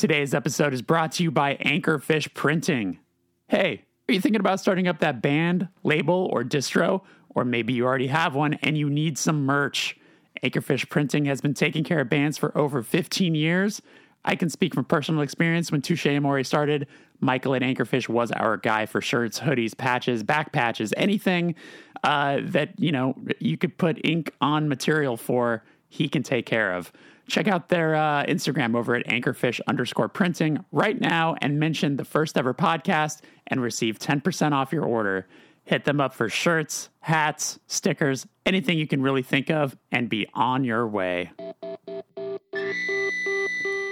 Today's episode is brought to you by Anchorfish Printing. Hey, are you thinking about starting up that band, label, or distro? Or maybe you already have one and you need some merch. Anchorfish Printing has been taking care of bands for over 15 years. I can speak from personal experience. When Touche Amore started, Michael at Anchorfish was our guy for shirts, hoodies, patches, back patches, anything uh, that you know you could put ink on material for. He can take care of. Check out their uh, Instagram over at anchorfish underscore printing right now and mention the first ever podcast and receive 10% off your order. Hit them up for shirts, hats, stickers, anything you can really think of, and be on your way.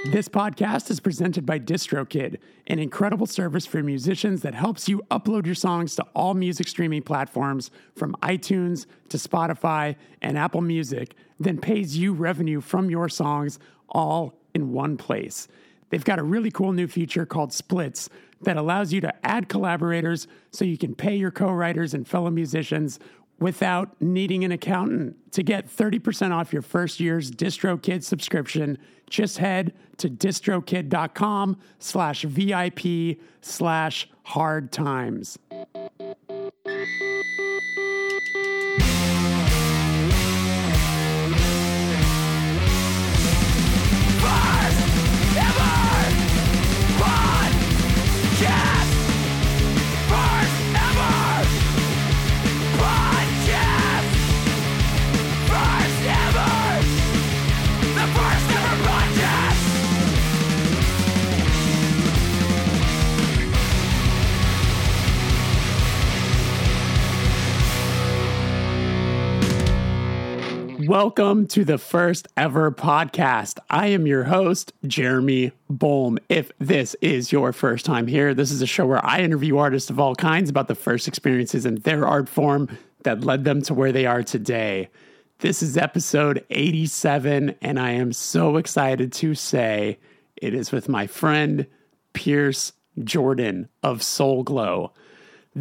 This podcast is presented by DistroKid, an incredible service for musicians that helps you upload your songs to all music streaming platforms from iTunes to Spotify and Apple Music, then pays you revenue from your songs all in one place. They've got a really cool new feature called Splits that allows you to add collaborators so you can pay your co writers and fellow musicians without needing an accountant. To get 30% off your first year's DistroKid subscription, just head to distrokid.com slash VIP slash hard times. Welcome to the first ever podcast. I am your host, Jeremy Bolm. If this is your first time here, this is a show where I interview artists of all kinds about the first experiences in their art form that led them to where they are today. This is episode 87, and I am so excited to say it is with my friend Pierce Jordan of Soul Glo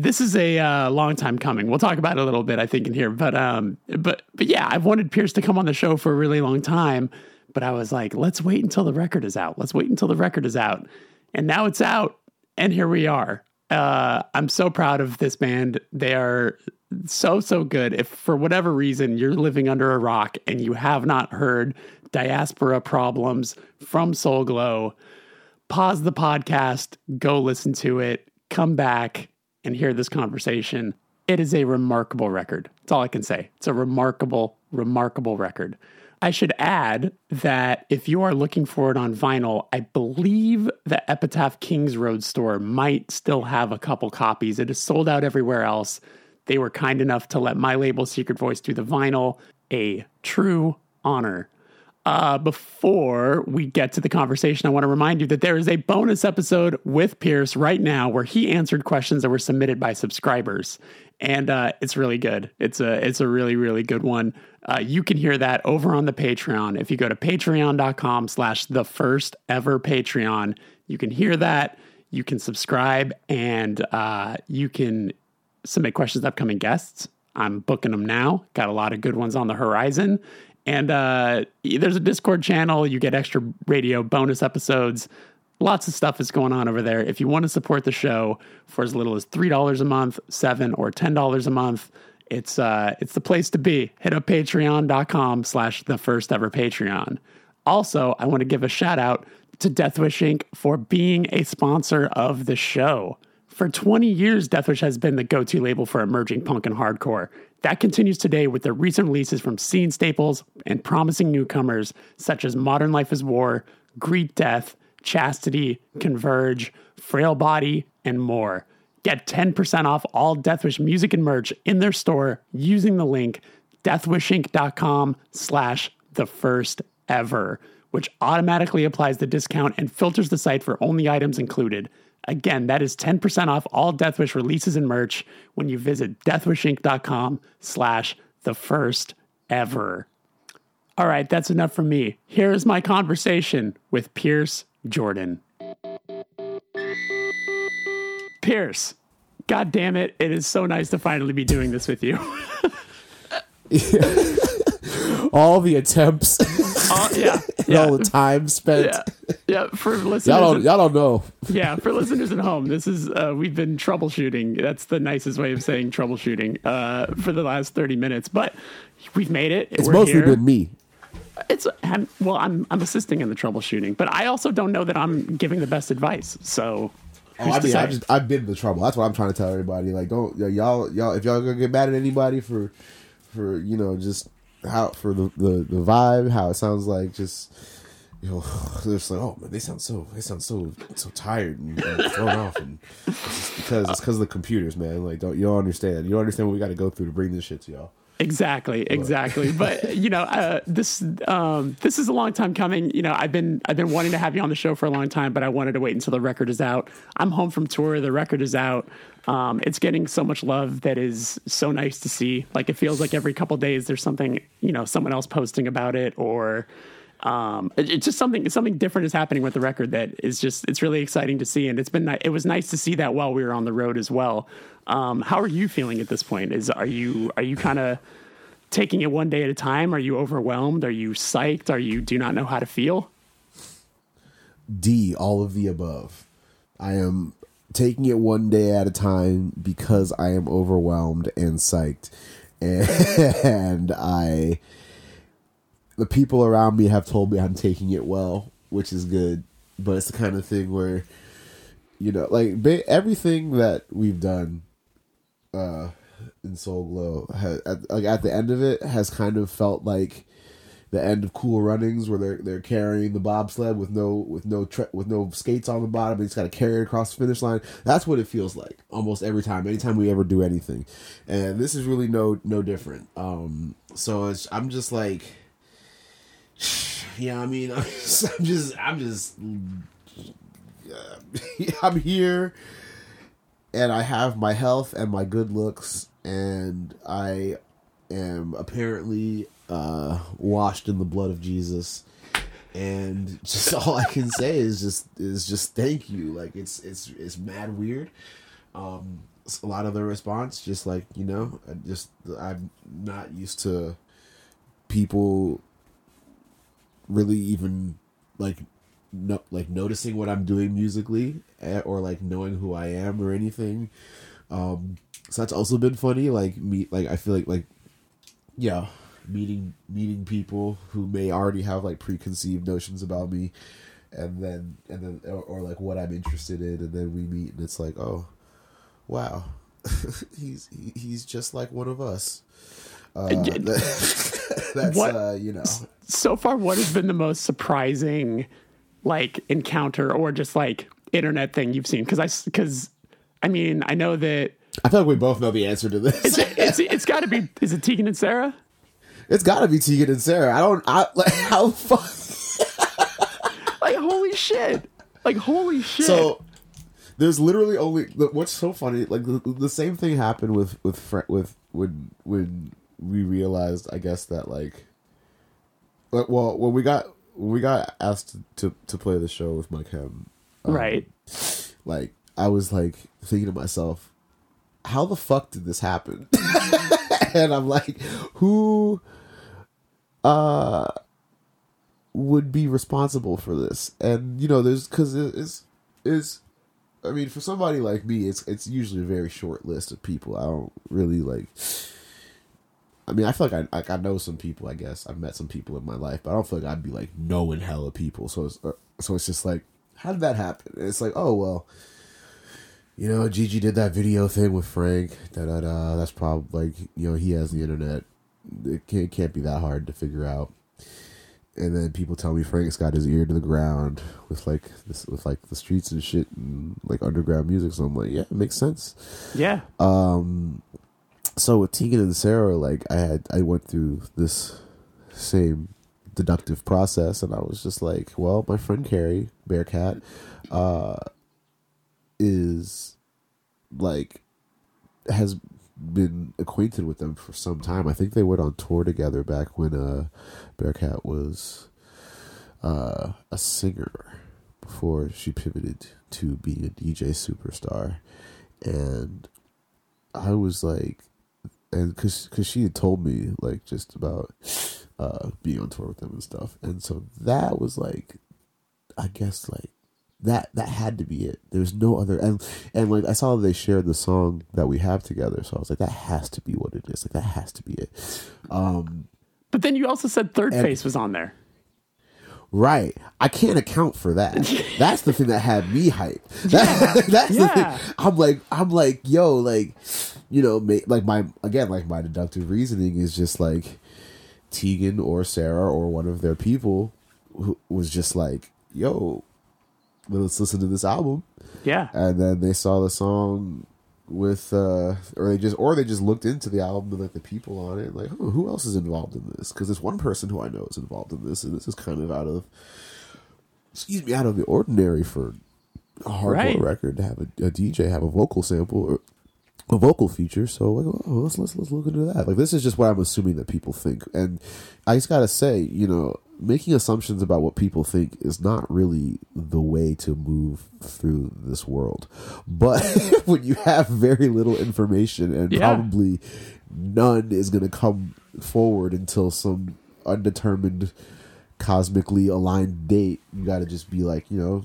this is a uh, long time coming. We'll talk about it a little bit, I think, in here. But um, but but yeah, I've wanted Pierce to come on the show for a really long time. But I was like, let's wait until the record is out. Let's wait until the record is out. And now it's out, and here we are. Uh, I'm so proud of this band. They are so so good. If for whatever reason you're living under a rock and you have not heard Diaspora Problems from Soul Glo, pause the podcast, go listen to it, come back and hear this conversation. It is a remarkable record. That's all I can say. It's a remarkable, remarkable record. I should add that if you are looking for it on vinyl, I believe the Epitaph Kings Road store might still have a couple copies. It is sold out everywhere else. They were kind enough to let my label Secret Voice do the vinyl, a true honor. Uh, before we get to the conversation, I want to remind you that there is a bonus episode with Pierce right now where he answered questions that were submitted by subscribers, and uh, it's really good. It's a it's a really really good one. Uh, you can hear that over on the Patreon. If you go to patreon.com/slash the first ever Patreon, you can hear that. You can subscribe, and uh, you can submit questions to upcoming guests. I'm booking them now. Got a lot of good ones on the horizon. And uh, there's a Discord channel. You get extra radio bonus episodes. Lots of stuff is going on over there. If you want to support the show for as little as three dollars a month, seven or ten dollars a month, it's uh, it's the place to be. Hit up patreon.com slash the first ever Patreon. Also, I want to give a shout out to Deathwish Inc. for being a sponsor of the show. For 20 years, Deathwish has been the go to label for emerging punk and hardcore. That continues today with the recent releases from scene staples and promising newcomers such as Modern Life is War, Greet Death, Chastity, Converge, Frail Body, and more. Get 10% off all Deathwish music and merch in their store using the link deathwishinc.com slash the first ever, which automatically applies the discount and filters the site for only items included. Again, that is 10% off all Deathwish releases and merch when you visit deathwishinc.com slash the first ever. All right, that's enough from me. Here is my conversation with Pierce Jordan. Pierce, God damn it, it is so nice to finally be doing this with you. all the attempts, Uh, yeah, and all the time spent. yeah. Yeah, for listeners, Y'all don't y'all don't know. yeah, for listeners at home, this is uh, we've been troubleshooting. That's the nicest way of saying troubleshooting uh, for the last thirty minutes, but we've made it. It's We're mostly here. been me. It's I'm, well, I'm I'm assisting in the troubleshooting, but I also don't know that I'm giving the best advice. So, Oh, I mean, I just I've been the trouble. That's what I'm trying to tell everybody. Like, don't y'all y'all if y'all gonna get mad at anybody for for you know just how for the the, the vibe, how it sounds like just you know, they're just like, oh man, they sound so they sound so so tired and, and thrown off, and it's just because it's because of the computers, man. Like, don't you don't understand? You don't understand what we got to go through to bring this shit to y'all. Exactly, exactly. but you know, uh, this um, this is a long time coming. You know, I've been I've been wanting to have you on the show for a long time, but I wanted to wait until the record is out. I'm home from tour. The record is out. Um, it's getting so much love that is so nice to see. Like it feels like every couple days there's something you know someone else posting about it or. Um, it- it's just something something different is happening with the record that is just it's really exciting to see, and it's been ni- it was nice to see that while we were on the road as well. Um, how are you feeling at this point? Is are you are you kind of taking it one day at a time? Are you overwhelmed? Are you psyched? Are you do not know how to feel? D, all of the above. I am taking it one day at a time because I am overwhelmed and psyched. And I, the people around me have told me I'm taking it well, which is good. But it's the kind of thing where, you know, like ba- everything that we've done uh, in Soul Glo, has, at, like at the end of it, has kind of felt like the end of Cool Runnings, where they're they're carrying the bobsled with no with no tre- with no skates on the bottom. and He's got to carry it across the finish line. That's what it feels like almost every time. Anytime we ever do anything, and this is really no no different. Um, so I'm just like, yeah, I mean, I'm just I'm just, I'm, just, I'm here, and I have my health and my good looks, and I am apparently uh, washed in the blood of Jesus, and just all I can say is just is just thank you. Like it's it's it's mad weird. Um, a lot of the response, just like you know, I just I'm not used to people really even like no, like noticing what I'm doing musically eh, or like knowing who I am or anything. Um, so that's also been funny. Like me, like I feel like like yeah, meeting meeting people who may already have like preconceived notions about me, and then and then or, or like what I'm interested in, and then we meet and it's like oh, wow, he's he- he's just like one of us. Uh, that- that's What- uh, you know So far, what has been the most surprising, like encounter or just like internet thing you've seen? Because I because I mean I know that I feel like we both know the answer to this. it's it's got to be is it Tegan and Sara? It's got to be Tegan and Sara. I don't. I like how fuck. Like holy shit! Like holy shit! So there's literally only what's so funny. Like the, the same thing happened with with with when when we realized, I guess that like, like, well, when we got when we got asked to to play the show with Mike Hem, um, right. like I was like thinking to myself, how the fuck did this happen? and I'm like, who uh would be responsible for this? And you know, there's because it's is I mean, for somebody like me, it's it's usually a very short list of people. I don't really like. I mean, I feel like I like I know some people. I guess I've met some people in my life, but I don't feel like I'd be like knowing hella people. So it's uh, so it's just like, how did that happen? And it's like, oh well, you know, Gigi did that video thing with Frank. Da da da. That's probably like you know he has the internet. It can't, it can't be that hard to figure out. And then people tell me Frank's got his ear to the ground with like this with like the streets and shit and like underground music. So I'm like, yeah, it makes sense. Yeah. Um. So with Tegan and Sara, like I had I went through this same deductive process and I was just like, well, my friend Carrie, Bearcat, uh is like has been acquainted with them for some time. I think they went on tour together back when uh Bearcat was uh a singer before she pivoted to being a DJ superstar. And I was like and because cause she had told me like just about uh being on tour with them and stuff and so that was like I guess like that that had to be it. There's no other and and like I saw they shared the song that we have together, so I was like, that has to be what it is. Like that has to be it. Um But then you also said Thirdface was on there. Right. I can't account for that. That's the thing that had me hyped. That, that's the Yeah. thing. I'm like, I'm like, yo, like, you know, ma- like my again, like my deductive reasoning is just like Tegan or Sara or one of their people who was just like, yo, let's listen to this album, Yeah. and then they saw the song with uh or they just or they just looked into the album and like the people on it like oh, who else is involved in this? Because there's one person who i know is involved in this and this is kind of out of excuse me out of the ordinary for a hardcore Right. record to have a, a dj have a vocal sample or a vocal feature. So like oh, let's let's let's look into that. Like this is just what i'm assuming that people think. And i just gotta say you know making assumptions about what people think is not really the way to move through this world but when you have very little information and Yeah. probably none is going to come forward until some undetermined cosmically aligned date you got to just be like you know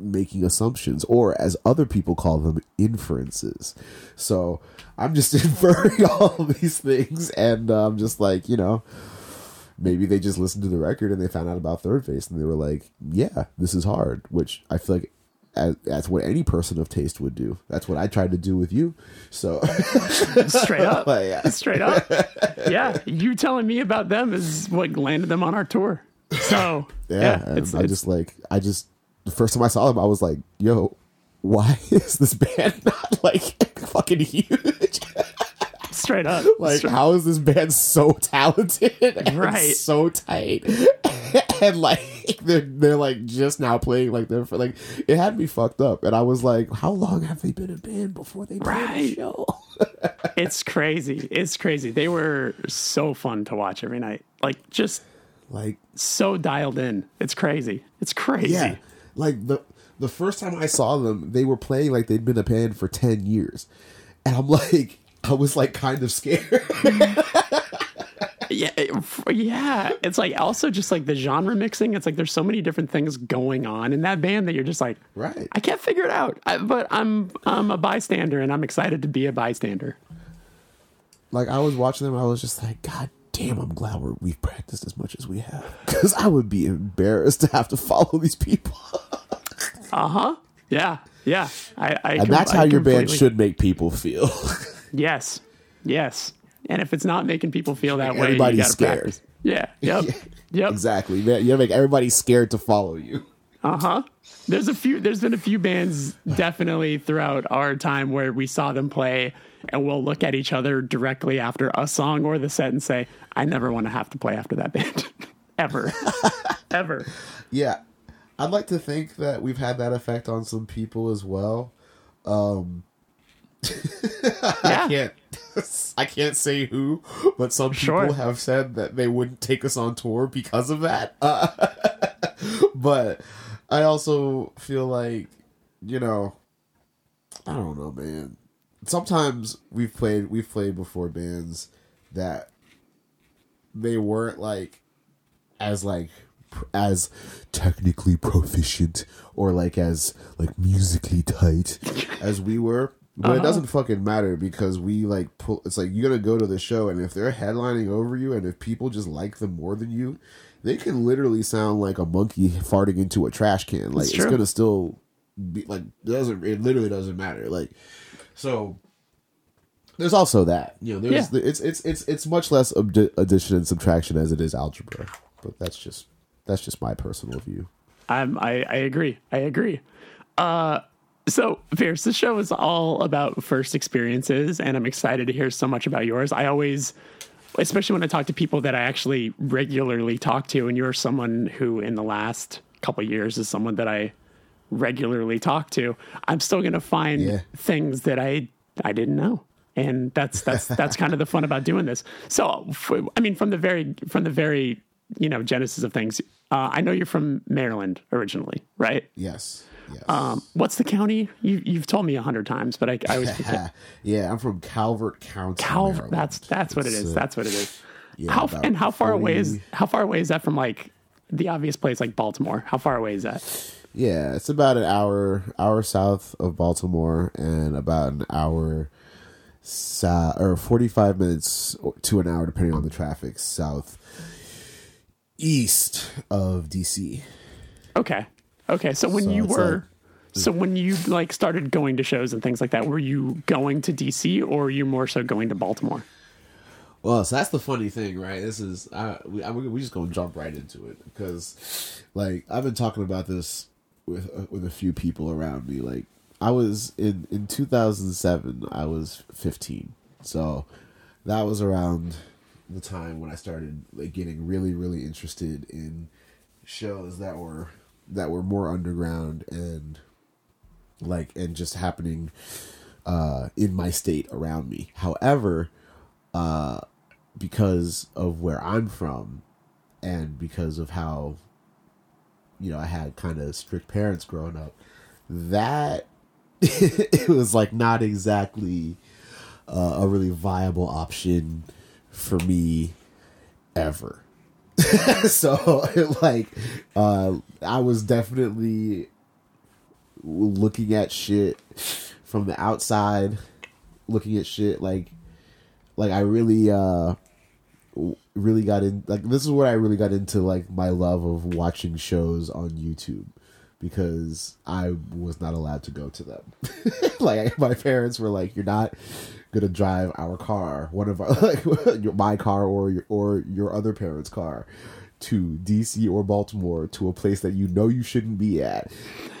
making assumptions or as other people call them inferences so i'm just inferring all these things and uh, i'm just like you know maybe they just listened to the record and they found out about Thirdface and they were like yeah this is hard which i feel like as, that's what any person of taste would do that's what i tried to do with you so Straight up. Yeah. Straight up. Yeah. You telling me about them is what landed them on our tour. So yeah, yeah, it's, i it's just like i just the first time i saw them i was like yo why is this band not like fucking huge straight up. Like, Straight- how is this band so talented Right. so tight? and like they're they're like just now playing like they're like it had me fucked up, and I was like, how long have they been a band before they played Right. show? it's crazy. It's crazy. They were so fun to watch every night. Like just Like so dialed in. It's crazy. It's crazy. yeah, like the the first time I saw them, they were playing like they'd been a band for ten years, and I'm like. I was like kind of scared. Yeah, yeah. It's like also just like the genre mixing. It's like there's so many different things going on in that band that you're just like, Right. I can't figure it out. I, but I'm I'm a bystander and I'm excited to be a bystander. like I was watching them, I was just like, God damn, I'm glad we're, we've practiced as much as we have, because I would be embarrassed to have to follow these people. Uh huh. Yeah, yeah. I, I And that's I how your band should make people feel. Yes, yes. And if it's not making people feel that way, everybody's scared. practice. Yeah. Yep. Yep. exactly. You make everybody scared to follow you. Uh huh. There's a few. There's been a few bands definitely throughout our time where we saw them play, and we'll look at each other directly after a song or the set and say, "I never want to have to play after that band, ever, ever." Yeah. I'd like to think that we've had that effect on some people as well. Yeah. I can't I can't say who, but some people Sure. have said that they wouldn't take us on tour because of that. Uh, but I also feel like, you know, I don't know, man. Sometimes we've played we've played before bands that they weren't like as like as technically proficient or like as like musically tight as we were but it doesn't fucking matter because we like pull it's like you're gonna go to the show and if they're headlining over you and if people just like them more than you they can literally sound like a monkey farting into a trash can like It's it's gonna still be like it doesn't it literally doesn't matter like so there's also that you know there's Yeah. it's it's it's it's much less addition and subtraction as it is algebra but that's just that's just my personal view I'm, I I agree. I agree. Uh, so Pierce, the show is all about first experiences, and I'm excited to hear so much about yours. I always, especially when I talk to people that I actually regularly talk to, and you're someone who, in the last couple of years, is someone that I regularly talk to. I'm still going to find Yeah. things that I I didn't know. And that's that's that's kind of the fun about doing this. So, I mean, from the very from the very you know genesis of things, uh, I know you're from Maryland originally, right? yes yes Um, what's the county? You, you've told me a hundred times, but I, I always forget. yeah i'm from calvert county Calvert. Maryland. That's that's what It's, is. uh, That's what it is. yeah, how and how far away is how far away is that from like the obvious place like Baltimore. How far away is that? Yeah, it's about an hour hour south of Baltimore and about an hour south or 45 minutes to an hour depending on the traffic south east of DC. Okay. Okay. So when So you were so when you like started going to shows and things like that, were you going to DC or were you more so going to Baltimore? Well, so that's the funny thing, right? This is I we I, we just gonna jump right into it because, like, I've been talking about this with uh, with a few people around me. Like, I was in in two thousand seven. I was fifteen, so that was around the time when I started like getting really really interested in shows that were that were more underground and like and just happening uh in my state around me. However, uh because of where I'm from and because of how you know I had kind of strict parents growing up, that it was like not exactly uh, a really viable option for me ever. so like uh I was definitely looking at shit from the outside, looking at shit like like I really uh really got in like this is where I really got into like my love of watching shows on YouTube because I was not allowed to go to them. like my parents were like you're not to drive our car, one of our like my car or your or your other parents' car to DC or Baltimore to a place that you know you shouldn't be at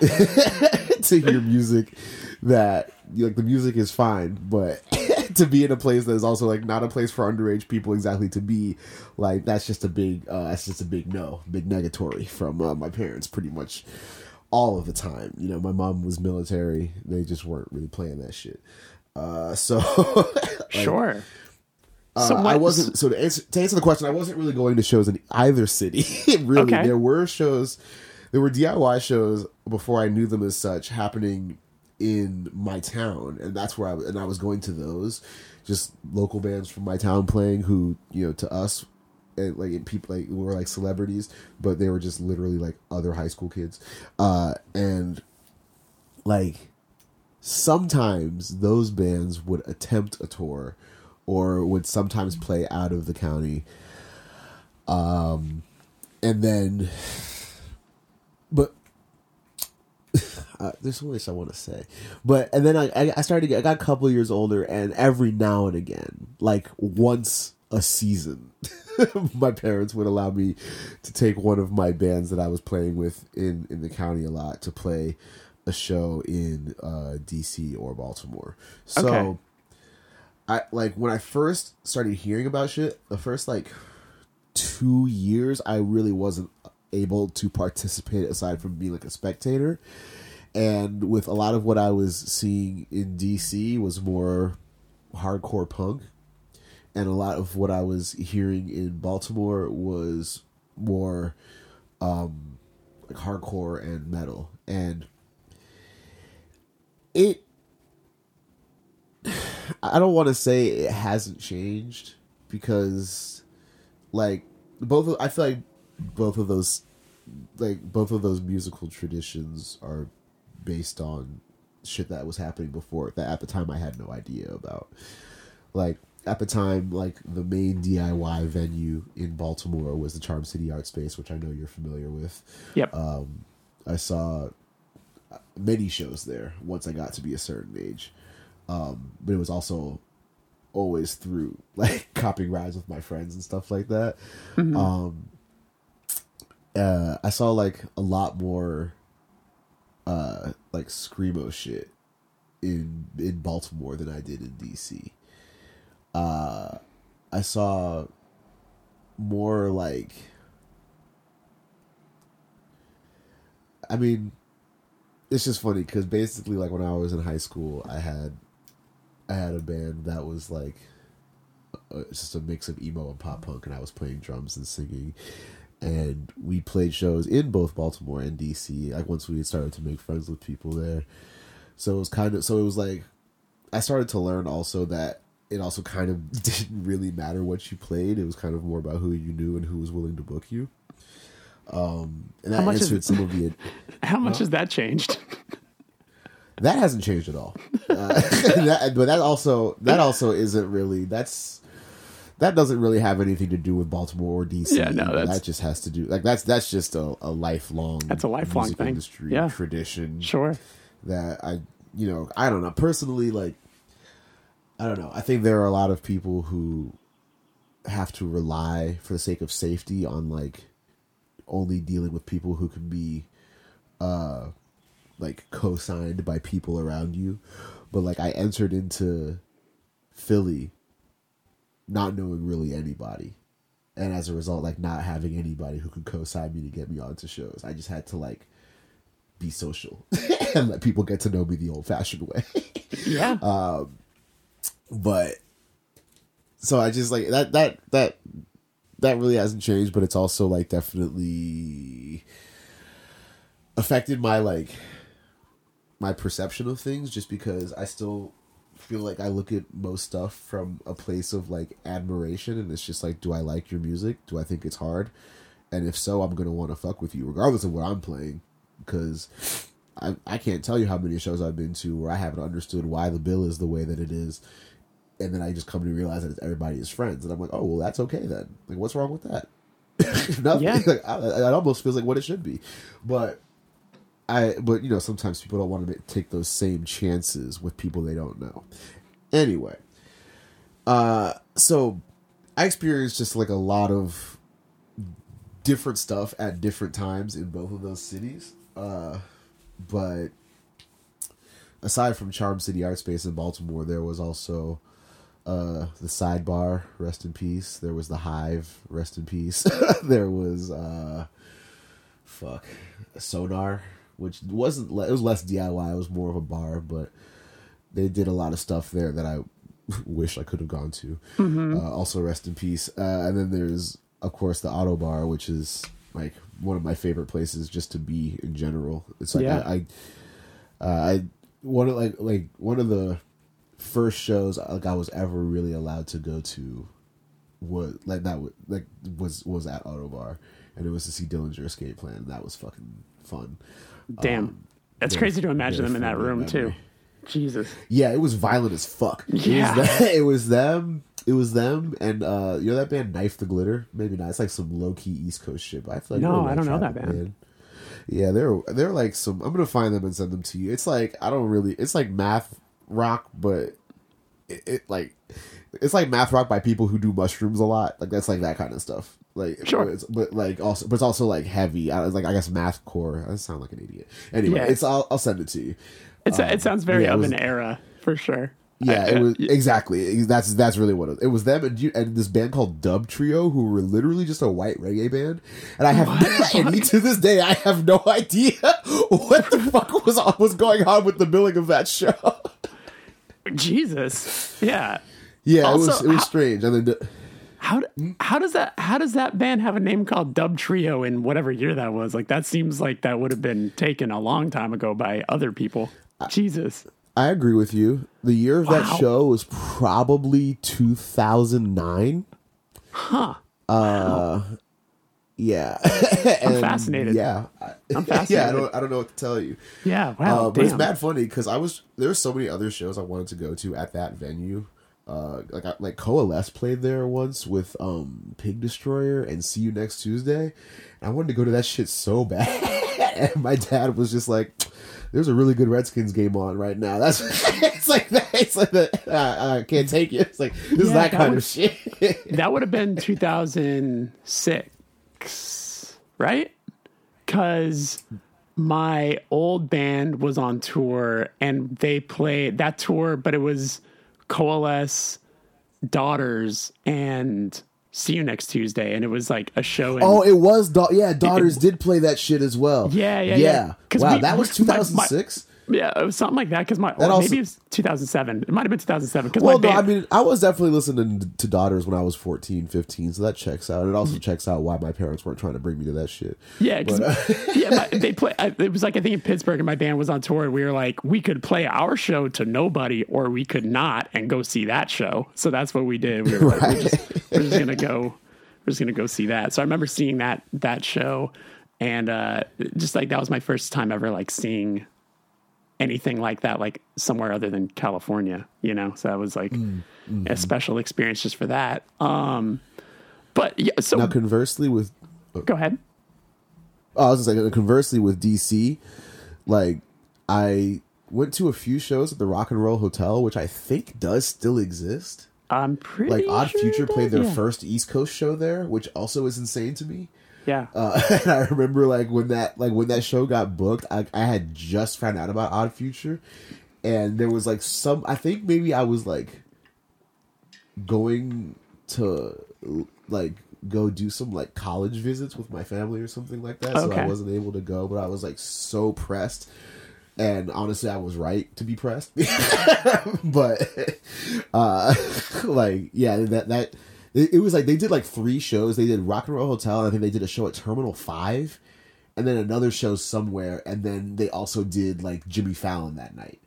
to hear music that like the music is fine, but to be in a place that is also like not a place for underage people exactly to be like that's just a big uh that's just a big no, big negatory from uh, my parents pretty much all of the time. You know, my mom was military; they just weren't really playing that shit. Uh, so like, Sure. uh, So I wasn't. So to answer, to answer the question, I wasn't really going to shows in either city. really, Okay. there were shows, there were DIY shows before I knew them as such happening in my town, and that's where I and I was going to those, just local bands from my town playing. Who you know to us, and like people like were like celebrities, but they were just literally like other high school kids, uh, and like sometimes those bands would attempt a tour or would sometimes play out of the county. Um and then but uh, there's so much I want to say, but and then I I I started to get, I got a couple years older, and every now and again, like once a season, my parents would allow me to take one of my bands that I was playing with in in the county a lot to play a show in uh, D.C. or Baltimore. So. Okay. I like when I first started hearing about shit, the first like two years I really wasn't able to participate aside from being like a spectator. And with a lot of what I was seeing in DC was more hardcore punk. And a lot of what I was hearing in Baltimore was more um like hardcore and metal. And it I don't want to say it hasn't changed because, like, both. Of, I feel like both of those, like, both of those musical traditions are based on shit that was happening before that at the time I had no idea about. Like at the time, like the main DIY venue in Baltimore was the Charm City Art Space, which I know you're familiar with. Yep. Um, I saw many shows there once I got to be a certain age. Um, but it was also always through like copping rides with my friends and stuff like that. Um, uh, I saw like a lot more uh, like screamo shit in in Baltimore than I did in DC. Uh, I saw more like I mean, it's just funny because basically, like when I was in high school, I had I had a band that was like just a mix of emo and pop punk, and I was playing drums and singing. And we played shows in both Baltimore and DC. Like once we started to make friends with people there, so it was kind of so it was like I started to learn also that it also kind of didn't really matter what you played. It was kind of more about who you knew and who was willing to book you. Um, and that much is- some of the How much has that changed? that hasn't changed at all. Uh, that, but that also that also isn't really that's that doesn't really have anything to do with Baltimore or DC. Yeah, no, that's- that just has to do like that's that's just a, a lifelong That's a lifelong thing. industry Yeah. tradition Sure. that I you know I don't know personally like I don't know I think there are a lot of people who have to rely for the sake of safety on like only dealing with people who can be uh like co-signed by people around you. But like I entered into Philly not knowing really anybody. And as a result like not having anybody who could co-sign me to get me onto shows. I just had to like be social and let people get to know me the old fashioned way. Yeah. um but so I just like that that that that really hasn't changed, but it's also like definitely affected my like my perception of things just because I still feel like I look at most stuff from a place of like admiration and it's just like do I like your music? Do I think it's hard? And if so, I'm going to want to fuck with you regardless of what I'm playing because I I can't tell you how many shows I've been to where I haven't understood why the bill is the way that it is and then I just come to realize that everybody is friends, and I'm like, oh well, that's okay then. Like, what's wrong with that? Nothing. Yeah. Like, I, it almost feels like what it should be, but I, but you know, sometimes people don't want to take those same chances with people they don't know. Anyway, uh, so I experienced just like a lot of different stuff at different times in both of those cities. Uh, but aside from Charm City Art Space in Baltimore, there was also uh, the Sidebar, rest in peace. There was the Hive, rest in peace. there was uh, fuck Sonar, which wasn't le- it was less DIY. It was more of a bar, but they did a lot of stuff there that I wish I could have gone to. Uh, also, rest in peace. Uh, and then there's of course the Ottobar, which is like one of my favorite places just to be in general. It's like Yeah. I, I uh, I one of like like one of the first shows like I was ever really allowed to go to was like that wa- like was was at Ottobar and it was to see Dillinger Escape Plan that was fucking fun. Damn. It's very- crazy to imagine them in that room too. Jesus. Yeah, it was violent as fuck. Yeah. It was, them, it was them. It was them and uh you know that band Knife the Glitter? Maybe not. It's like some low key East Coast shit. But I feel like No, I don't know that band. Yeah, they're they're like some. I'm gonna find them and send them to you. It's like I don't really. It's like math rock, but it, it like it's like math rock by people who do mushrooms a lot. Like that's like that kind of stuff. Like Sure. it's, but like also, but it's also like heavy. I was like I guess math core. I sound like an idiot. Anyway, Yeah. it's I'll I'll send it to you. It's it sounds very Um, yeah, of an era for sure. Yeah, I- it was exactly. That's that's really what it was. It was them and, you, and this band called Dub Trio, who were literally just a white reggae band. And I have, and to this day, I have no idea what the fuck was was going on with the billing of that show. Jesus. Yeah. Yeah, it was it was how- strange. The- How how does that how does that band have a name called Dub Trio in whatever year that was? Like that seems like that would have been taken a long time ago by other people. Jesus. I agree with you. The year of Wow. that show was probably two thousand nine. Huh. Uh, Yeah, I'm And, fascinated. Yeah, I'm yeah. I fascinated. don't I don't know what to tell you. Yeah. Wow. Uh, but it's mad funny because I was there were so many other shows I wanted to go to at that venue. Uh, like I, like Coalesce played there once with um Pig Destroyer and See You Next Tuesday. And I wanted to go to that shit so bad, and my dad was just like, "There's a really good Redskins game on right now." That's it's like that. It's like that. Uh, I can't take it. It's like this is that that kind was- of shit. That would have been 2006, right? Because my old band was on tour and they played that tour, but it was Coalesce, Daughters, and See You Next Tuesday. And it was like a show. In, oh, it was da- yeah. Daughters did play that shit as well. Yeah, yeah, yeah. 'Cause Wow, we- that was my- my- 2006. Yeah, it was something like that. Because my, or also- maybe it was 2007. It might have been 2007. Because Well, no, I mean, I was definitely listening to Daughters when I was 14, 15, so that checks out. It also checks out why my parents weren't trying to bring me to that shit. Yeah, uh, yeah. My, they play. I- It was like I think in Pittsburgh, and my band was on tour. and We were like, we could play our show to nobody, or we could not, and go see that show. So that's what we did. We were like, we're, just, we're just gonna go. We're just gonna go see that. So I remember seeing that that show, and uh, just like that was my first time ever like seeing anything like that, like somewhere other than California. You know, so that was like Mm, mm-hmm. a special experience just for that. Um, but yeah, so Now, conversely, with go ahead. oh, I was just like conversely with DC, like I went to a few shows at the Rock and Roll Hotel, which I think does still exist. I'm pretty Like Odd sure Future played their yeah. first East Coast show there, which also is insane to me. Yeah. Uh, and I remember like when that like when that show got booked, I, I had just found out about Odd Future, and there was like some. I think maybe I was like going to like go do some like college visits with my family or something like that. So I wasn't able to go, but I was like so pressed. And honestly, I was right to be pressed, but uh, like yeah, that that it, it was like they did like three shows. They did Rock and Roll Hotel, and I think they did a show at Terminal Five, and then another show somewhere, and then they also did like Jimmy Fallon that night,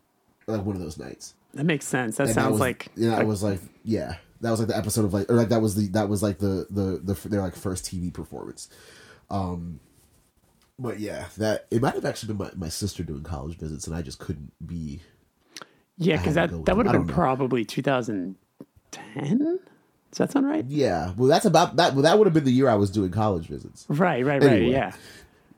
like one of those nights. that makes sense. That And sounds was, like yeah, that was like yeah, that was like the episode of like or like that was the that was like the the the their like first TV performance. Um, but yeah, that it might have actually been my, my sister doing college visits, and I just couldn't be. yeah, because that that would have been know. probably 2010. Does that sound right? Yeah, well, that's about that. Well, that would have been the year I was doing college visits. Right, right, right. Anyway. Yeah.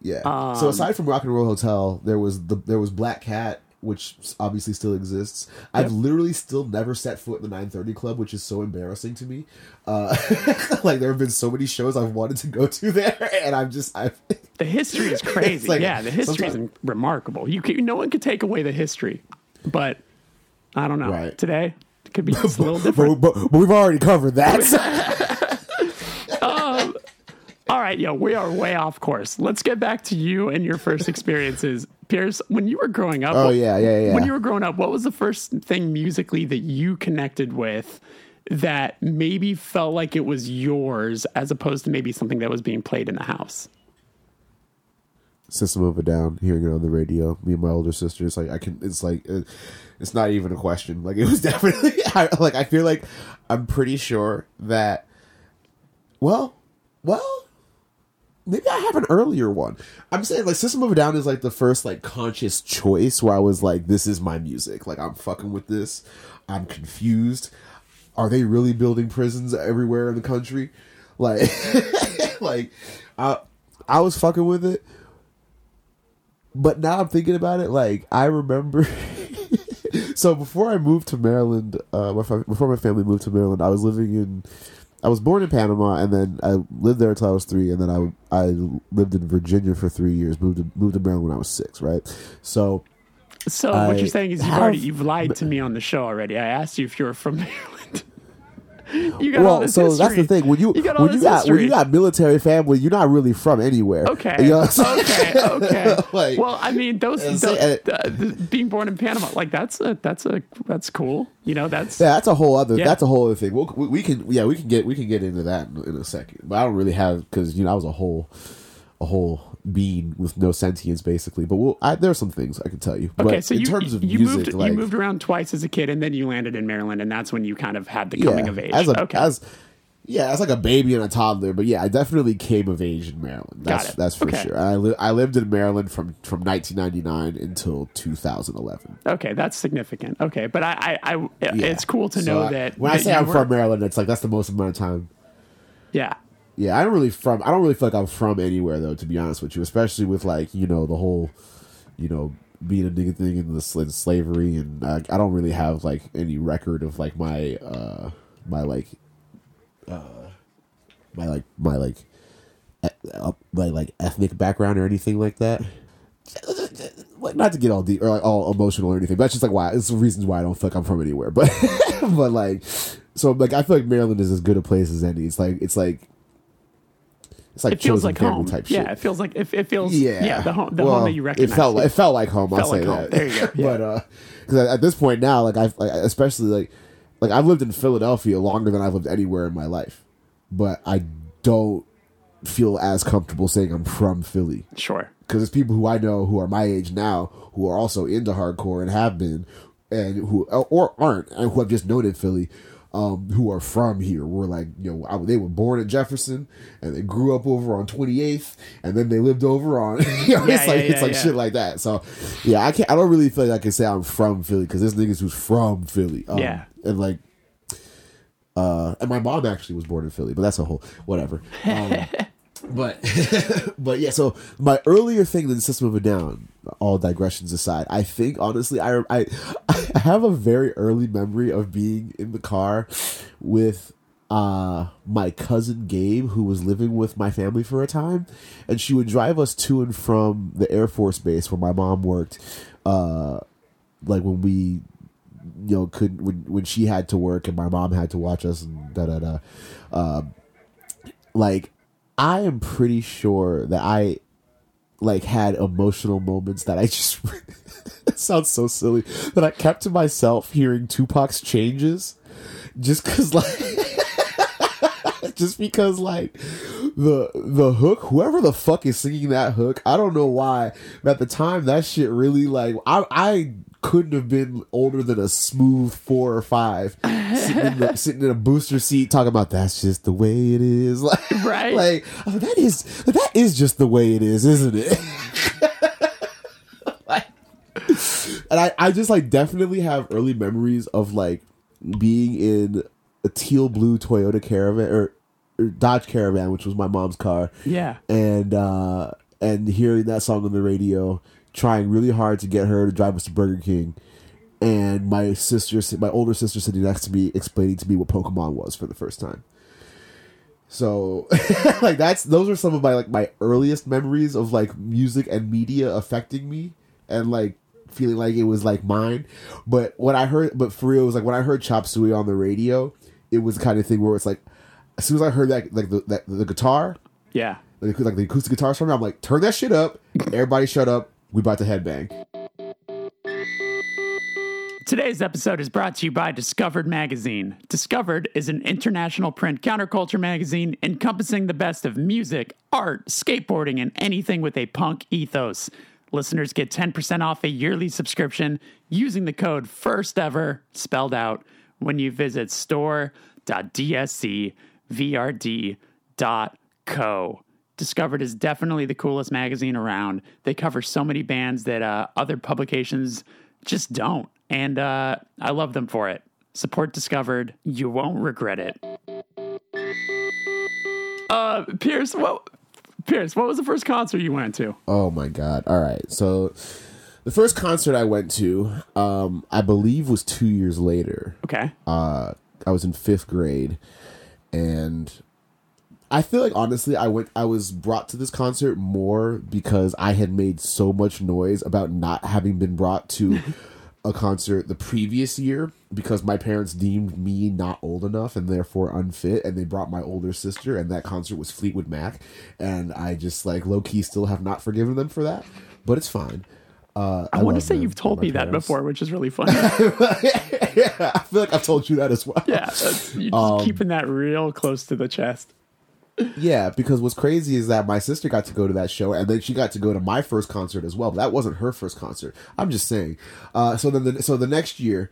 Yeah. so aside from Rock and Roll Hotel, there was the there was Black Cat, which obviously still exists. I've literally still never set foot in the 930 Club, which is so embarrassing to me. Uh, like there have been so many shows I've wanted to go to there, and I'm just I've The history is crazy. like- yeah, the history is remarkable. You can, no one could take away the history, but I don't know. Right. Today could be just a little different. but, but we've already covered that. Um, all right, yo, we are way off course. Let's get back to you and your first experiences, Pierce. When you were growing up, oh what- yeah, yeah, yeah. when you were growing up, what was the first thing musically that you connected with that maybe felt like it was yours as opposed to maybe something that was being played in the house? System of a Down, hearing it on the radio. Me and my older sister, it's like I can. It's like it, it's not even a question. Like it was definitely like I feel like I'm pretty sure that. Well, well, maybe I have an earlier one. I'm saying like System of a Down is like the first like conscious choice where I was like, this is my music. Like I'm fucking with this. I'm confused. Are they really building prisons everywhere in the country? Like, like I I was fucking with it but now I'm thinking about it, like I remember. so before I moved to Maryland, uh, before my family moved to Maryland, I was living in. I was born in Panama, and then I lived there until I was three, and then I I lived in Virginia for three years. Moved to moved to Maryland when I was six, right? So So what you're saying is you've have- already you've lied to me on the show already. I asked you if you were from Maryland. You got all well, this so history. that's the thing. When you, You got when you got when you got military family, you're not really from anywhere. Okay. You know what I'm saying? okay. Okay. Like- well, I mean, those, those uh, being born in Panama, like that's a that's a that's cool. You know, that's Yeah, that's a whole other. Yeah. That's a whole other thing. We'll, we, we can, yeah, we can get we can get into that in, in a second. But I don't really have because you know I was a whole, a whole being with no sentience basically. But we'll, I, there are some things I can tell you. okay. but So in you terms of you music, moved like you moved around twice as a kid, and then you landed in Maryland, and that's when you kind of had the coming yeah, of age. as a okay. as yeah, as like a baby and a toddler. But yeah, I definitely came of age in Maryland. That's it. that's for Okay. sure. I li- I lived in Maryland from from 1999 until 2011. okay, that's significant. Okay, but I, I, I it's cool to So know I- that when I say I'm were- from Maryland, it's like that's the most amount of time yeah. Yeah, I don't really from. I don't really feel like I'm from anywhere though, to be honest with you. Especially with like you know the whole, you know, being a nigga thing in the slavery, and uh, I don't really have like any record of like my uh my like uh my like my like uh, my like ethnic background or anything like that. Like not to get all deep or like all emotional or anything, but that's just like why it's the reasons why I don't feel like I'm from anywhere. But but like so like I feel like Maryland is as good a place as any. It's like it's like it's like It feels like home. type shit. Yeah, it feels like it, it feels Yeah, yeah, the home the Well, home that you recognize. It felt it felt like home. I'll say home. that. There you go, yeah. but uh, because at this point now, like I've like, especially like like I've lived in Philadelphia longer than I've lived anywhere in my life, but I don't feel as comfortable saying I'm from Philly sure. because there's people who I know who are my age now who are also into hardcore and have been, and who or aren't and who have just known in Philly. Um, who are from here. Were like, you know, I, they were born in Jefferson and they grew up over on 28th, and then they lived over on. You know, Yeah, it's like yeah, it's like yeah. shit like that. So, yeah, I can't. I don't really feel like I can say I'm from Philly because there's niggas who's from Philly. Um, Yeah. and like. Uh, and my mom actually was born in Philly, but that's a whole whatever. Um, but but yeah, so my earlier thing than System of a Down, all digressions aside, I think honestly, I I I have a very early memory of being in the car with uh my cousin Gabe who was living with my family for a time and she would drive us to and from the Air Force base where my mom worked uh like when we you know could when when she had to work and my mom had to watch us and da da da. Um like I am pretty sure that I like had emotional moments that I just it sounds so silly that I kept to myself hearing Tupac's changes just cuz like just because like the the hook whoever the fuck is singing that hook I don't know why but at the time that shit really like I I couldn't have been older than a smooth four or five sitting in, the, sitting in a booster seat talking about that's just the way it is like Right. like like, that is that is just the way it is isn't it Like- and I, I just like definitely have early memories of like being in a teal blue Toyota Caravan or, or Dodge Caravan, which was my mom's car, Yeah. and uh, and hearing that song on the radio, trying really hard to get her to drive us to Burger King, and my sister, my older sister, sitting next to me, explaining to me what Pokemon was for the first time. So, like that's those are some of my like my earliest memories of like music and media affecting me, and like feeling like it was like mine. But when I heard, but for real, it was like when I heard Chop Suey on the radio, it was the kind of thing where it's like, as soon as I heard that like the that, the guitar, Yeah. like, like the acoustic guitars from I'm like, turn that shit up. Everybody shut up. We about to headbang. Today's episode is brought to you by Discovered Magazine. Discovered is an international print counterculture magazine encompassing the best of music, art, skateboarding, and anything with a punk ethos. Listeners get 10% off a yearly subscription using the code FIRST EVER, spelled out, when you visit store.dscvrd.co. Discovered is definitely the coolest magazine around. They cover so many bands that uh, other publications just don't. And uh, I love them for it. Support Discovered. You won't regret it. Uh, Pierce, what? Pierce, what was the first concert you went to? Oh my god! All right, so the first concert I went to, um, I believe, was two years later. Okay. uh, I was in fifth grade, and I feel like honestly, I went. I was brought to this concert more because I had made so much noise about not having been brought to a concert the previous year because my parents deemed me not old enough and therefore unfit, and they brought my older sister, and that concert was Fleetwood Mac, and I just like low key still have not forgiven them for that, but it's fine. Uh, I, want to say them. you've told me my that before, which is really funny. yeah, I feel like I've told you that as well. yeah, you're just Um, keeping that real close to the chest. Yeah, because what's crazy is that my sister got to go to that show, and then she got to go to my first concert as well. But that wasn't her first concert. I'm just saying. Uh, so then, the, so the next year,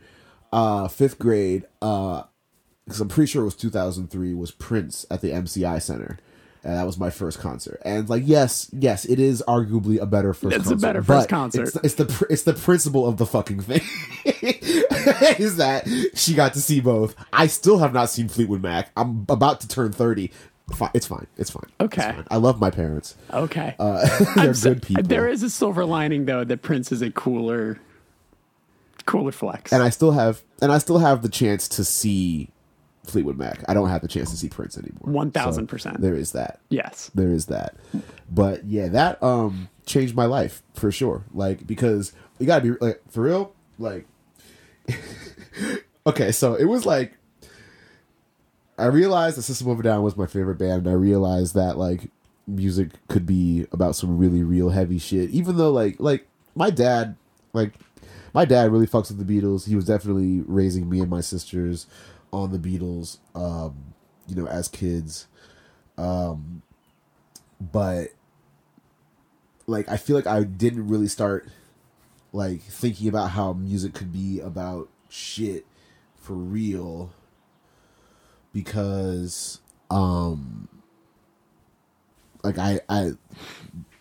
uh, fifth grade, because I'm pretty sure it was 2003, was Prince at the MCI Center, and that was my first concert. And like, yes, yes, it is arguably a better first. It's a concert, better first concert. It's, it's the it's the principle of the fucking thing is that she got to see both. I still have not seen Fleetwood Mac. I'm about to turn 30. Fi- It's fine. It's fine. It's Okay. fine. I love my parents. Okay. Uh, they're so- good people. There is a silver lining though that Prince is a cooler, cooler flex. and I still have and I still have the chance to see Fleetwood Mac. I don't have the chance to see Prince anymore. 1000%. There is that. yes. There is that. But yeah, that um changed my life for sure. Like because you got to be like for real, like Okay, so it was like I realized the System of a Down was my favorite band and I realized that like music could be about some really real heavy shit even though like like my dad like my dad really fucks with the Beatles. He was definitely raising me and my sisters on the Beatles um you know as kids um but like I feel like I didn't really start like thinking about how music could be about shit for real because um like I I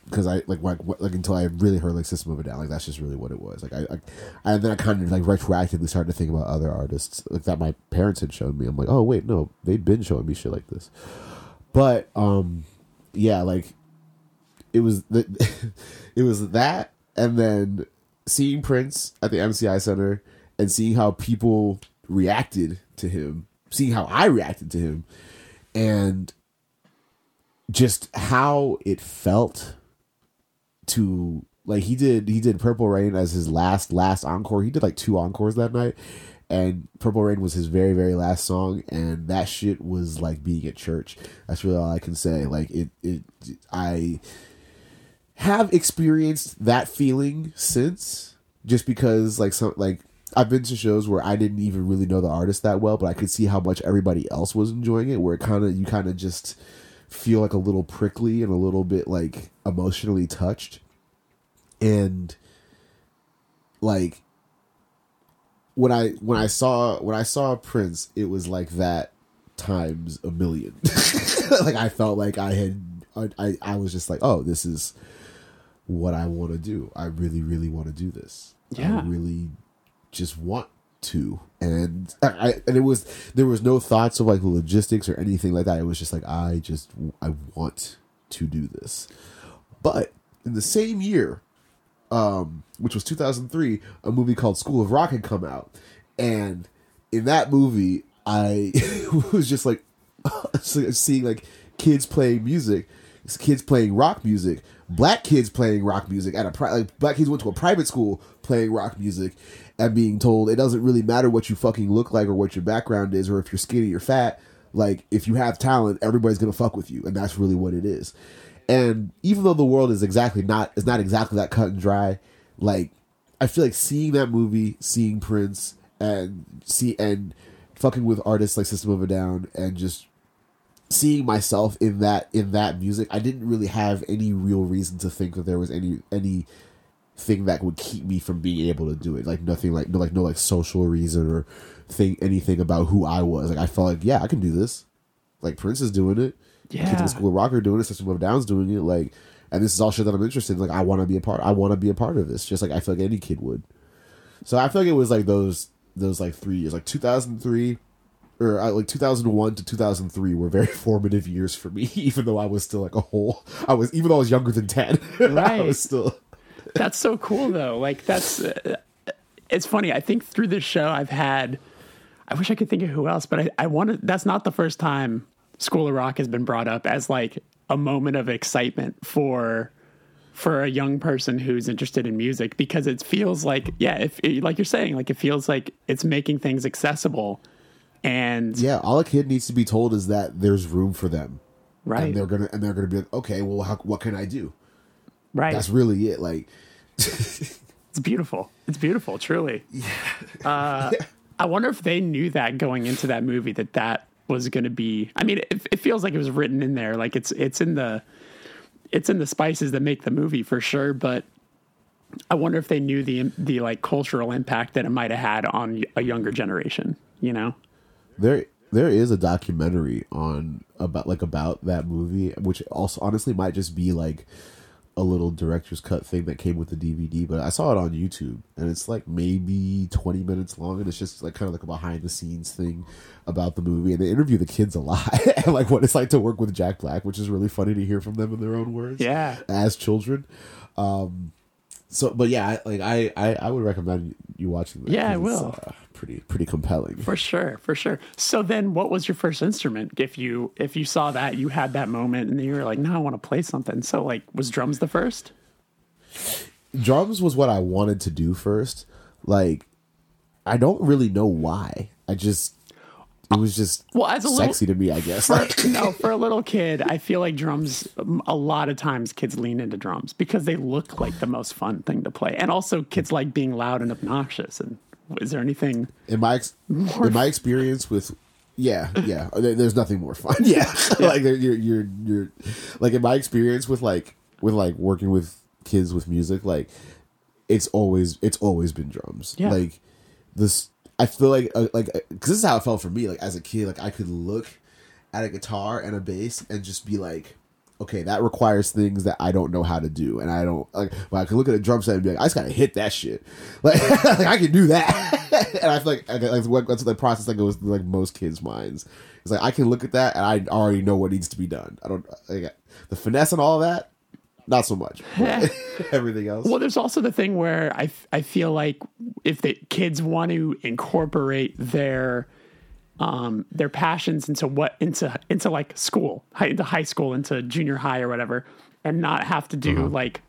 because I like, like like until I really heard like System of a Down like that's just really what it was. Like I, I and then I kind of like retroactively started to think about other artists like that my parents had shown me. I'm like oh wait no they'd been showing me shit like this. But um yeah like it was the it was that and then seeing Prince at the MCI Center and seeing how people reacted to him seeing how I reacted to him and just how it felt to like he did he did Purple Rain as his last last encore. He did like two encores that night. And Purple Rain was his very, very last song, and that shit was like being at church. That's really all I can say. Like it, it, I have experienced that feeling since, just because like some like I've been to shows where I didn't even really know the artist that well, but I could see how much everybody else was enjoying it. Where it kind of you kind of just feel like a little prickly and a little bit like emotionally touched, and like when I when I saw when I saw Prince, it was like that times a million. like I felt like I had I I was just like, oh, this is what I want to do. I really really want to do this. Yeah. I really just want to and I and it was there was no thoughts of like logistics or anything like that. It was just like I just I want to do this. But in the same year, um, which was 2003, a movie called School of Rock had come out, and in that movie, I was just like seeing like kids playing music, kids playing rock music, black kids playing rock music at a pri- like black kids went to a private school playing rock music, and being told it doesn't really matter what you fucking look like or what your background is or if you're skinny or fat. Like if you have talent, everybody's gonna fuck with you, and that's really what it is. And even though the world is exactly not is not exactly that cut and dry, like I feel like seeing that movie, seeing Prince, and see and fucking with artists like System of a Down, and just seeing myself in that in that music, I didn't really have any real reason to think that there was any any thing that would keep me from being able to do it. Like nothing like no like no like social reason or think anything about who I was. Like I felt like yeah, I can do this. Like Prince is doing it. Yeah. Kids in School of Rock are doing it. System of Down's doing it. Like, and this is all shit that I'm interested in. Like, I want to be a part. I want to be a part of this. Just like I feel like any kid would. So I feel like it was like those those like three years, like 2003 or uh, like 2001 to 2003 were very formative years for me. Even though I was still like a whole, I was even though I was younger than 10. right. I was still. That's so cool though. Like that's uh, it's funny. I think through this show I've had I wish I could think of who else, but I, I wanted that's not the first time School of Rock has been brought up as like a moment of excitement for for a young person who's interested in music because it feels like yeah, if like you're saying, like it feels like it's making things accessible and Yeah, all a kid needs to be told is that there's room for them, right and they're gonna and they're gonna be like, okay, well, how, what can I do? right That's really it. Like, It's beautiful. It's beautiful, truly. Yeah. Uh, I wonder if they knew that going into that movie that that was going to be. I mean, it, it feels like it was written in there, like it's it's in the it's in the spices that make the movie for sure. But I wonder if they knew the the like cultural impact that it might have had on a younger generation. You know? There there is a documentary on about like about that movie which also honestly might just be like a little director's cut thing that came with the DVD but I saw it on YouTube and it's like maybe 20 minutes long and it's just like kind of like a behind the scenes thing about the movie and they interview the kids a lot and like what it's like to work with Jack Black which is really funny to hear from them in their own words Yeah. as children um so but yeah like I I, I would recommend you watching that Yeah, I will. uh, pretty pretty compelling For sure, for sure. So then, what was your first instrument? If you if you saw that, you had that moment, and you were like, "No, I want to play something." So, like, was drums the first? drums was what I wanted to do first. Like, I don't really know why. I just it was just Well, as a little- sexy to me, I guess. For, no, for a little kid, I feel like drums. um, A lot of times, kids lean into drums because they look like the most fun thing to play, and also kids like being loud and obnoxious. And is there anything? in my ex- in my experience with yeah yeah there's nothing more fun yeah like you're you're you're like in my experience with like with like working with kids with music like it's always it's always been drums Yeah. like this I feel like uh, like because this is how it felt for me. Like as a kid, like I could look at a guitar and a bass and just be like, okay, that requires things that I don't know how to do, and I don't like. Well, I can look at a drum set and be like, I just gotta hit that shit. Like, like I can do that, and I feel like, like what- that's the process that goes through like most kids' minds. It's like I can look at that and I already know what needs to be done. I don't like the finesse and all that. Not so much. everything else. Well, there's also the thing where I I feel like if the kids want to incorporate their um their passions into what into into like school, high, into high school, into junior high or whatever, and not have to do like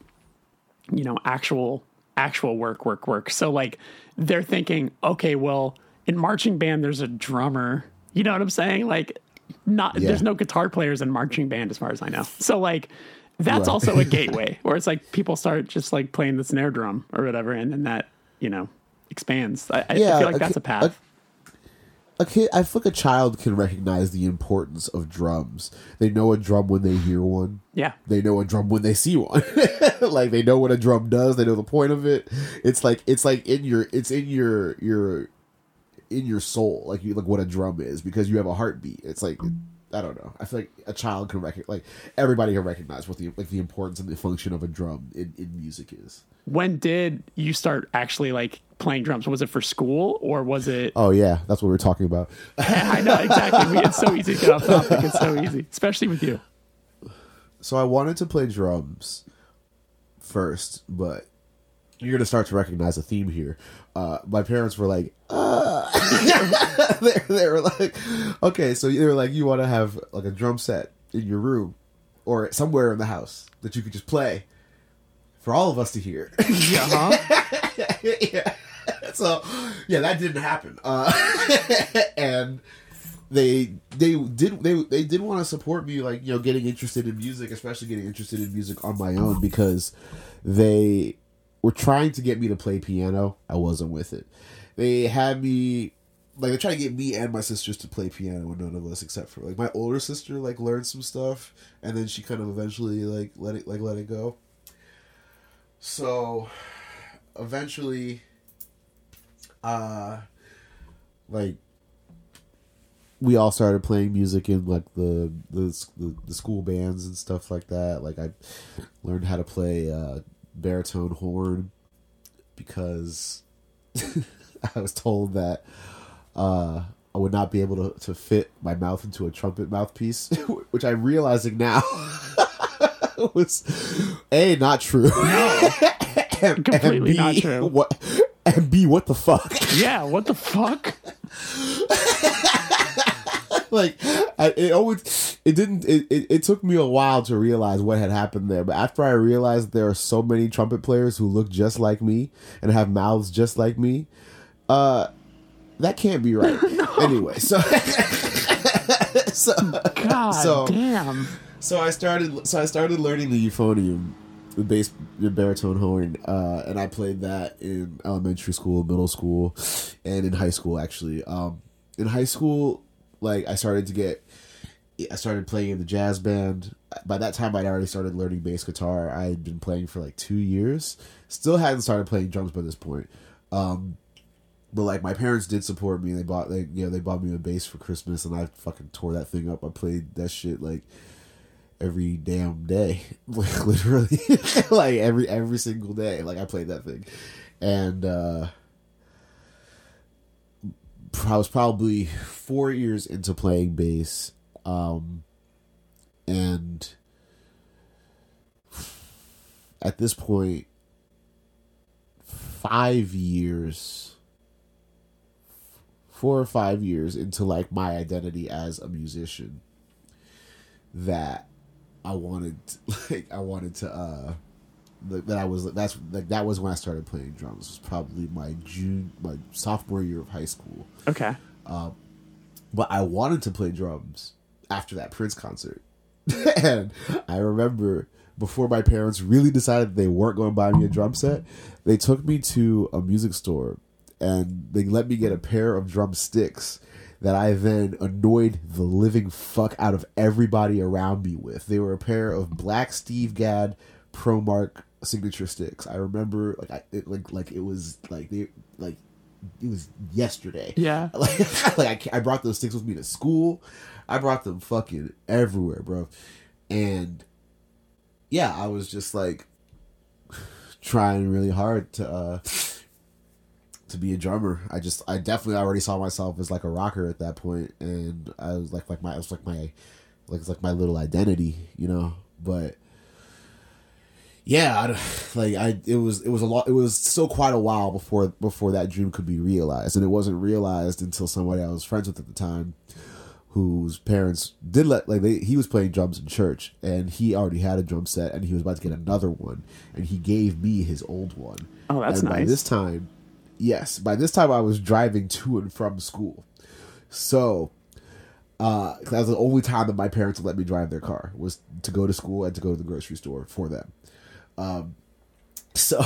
you know actual actual work work work. So like they're thinking, okay, well in marching band there's a drummer. You know what I'm saying? Like not Yeah. there's no guitar players in marching band as far as I know. So like that's Right. also a gateway where it's like people start just like playing the snare drum or whatever, and then that you know expands. I, I feel like a that's a path. a kid i feel like a child can recognize the importance of drums. They know a drum when they hear one. Yeah, they know a drum when they see one. Like they know what a drum does. They know the point of it. It's like it's like in your it's in your your in your soul like you like what a drum is because you have a heartbeat. It's like i don't know i feel like a child can recognize like everybody can recognize what the like the importance and the function of a drum in, in music is when did you start actually like playing drums? Was it for school or was it? oh yeah that's what we're talking about I know exactly. We- It's so easy to get off topic. It's so easy, especially with you. so I wanted to play drums first, but you're gonna start to recognize a theme here. Uh, my parents were like, uh. they, they were like, okay, so they were like, you want to have like a drum set in your room or somewhere in the house that you could just play for all of us to hear. Yeah, huh? yeah. So yeah, that didn't happen. Uh, and they they did they they did want to support me like you know getting interested in music, especially getting interested in music on my own because they were trying to get me to play piano. I wasn't with it. They had me like they tried to get me and my sisters to play piano and none of us except for like my older sister like learned some stuff and then she kind of eventually like let it like let it go. So eventually uh like we all started playing music in like the the, the, the school bands and stuff like that like i learned how to play uh baritone horn because i was told that uh i would not be able to, to fit my mouth into a trumpet mouthpiece which i'm realizing now was a not true and, Completely and B, not true. what and b what the fuck Yeah. What the fuck? like I, it always it didn't it, it, it took me a while to realize what had happened there but after i realized there are so many trumpet players who look just like me and have mouths just like me uh that can't be right anyway so so God So- damn. so I started. So I started learning the euphonium, the bass, the baritone horn, uh, and I played that in elementary school, middle school, and in high school. Actually, um, in high school, like I started to get. I started playing in the jazz band. By that time, I'd already started learning bass guitar. I had been playing for like two years. Still hadn't started playing drums by this point. Um, but like my parents did support me. They bought like you know they bought me a bass for Christmas, and I fucking tore that thing up. I played that shit like every damn day, like literally, like every every single day. Like I played that thing, and uh I was probably four years into playing bass, um, and at this point, five years, four or five years into like my identity as a musician, that I wanted, like, I wanted to, uh, that I was, that's like that was when I started playing drums. It was probably my June, my sophomore year of high school. Okay. Um, But I wanted to play drums after that Prince concert. and I remember before my parents really decided they weren't going to buy me a drum set, they took me to a music store and they let me get a pair of drumsticks that I then annoyed the living fuck out of everybody around me with. They were a pair of black Steve Gadd ProMark signature sticks. I remember like I it, like like it was like they like it was yesterday. Yeah. Like, like I, I brought those sticks with me to school. I brought them fucking everywhere, bro. And yeah, I was just like trying really hard to uh to be a drummer. I just I definitely already saw myself as like a rocker at that point and I was like like my it was like my like it's like my little identity, you know. But yeah, I, like I it was it was a lot it was still quite a while before before that dream could be realized and it wasn't realized until somebody I was friends with at the time whose parents did let like they, he was playing drums in church and he already had a drum set and he was about to get another one and he gave me his old one. Oh, that's and by nice. this time, yes, by this time I was driving to and from school. So, uh, that was the only time that my parents let me drive their car was to go to school and to go to the grocery store for them. Um, so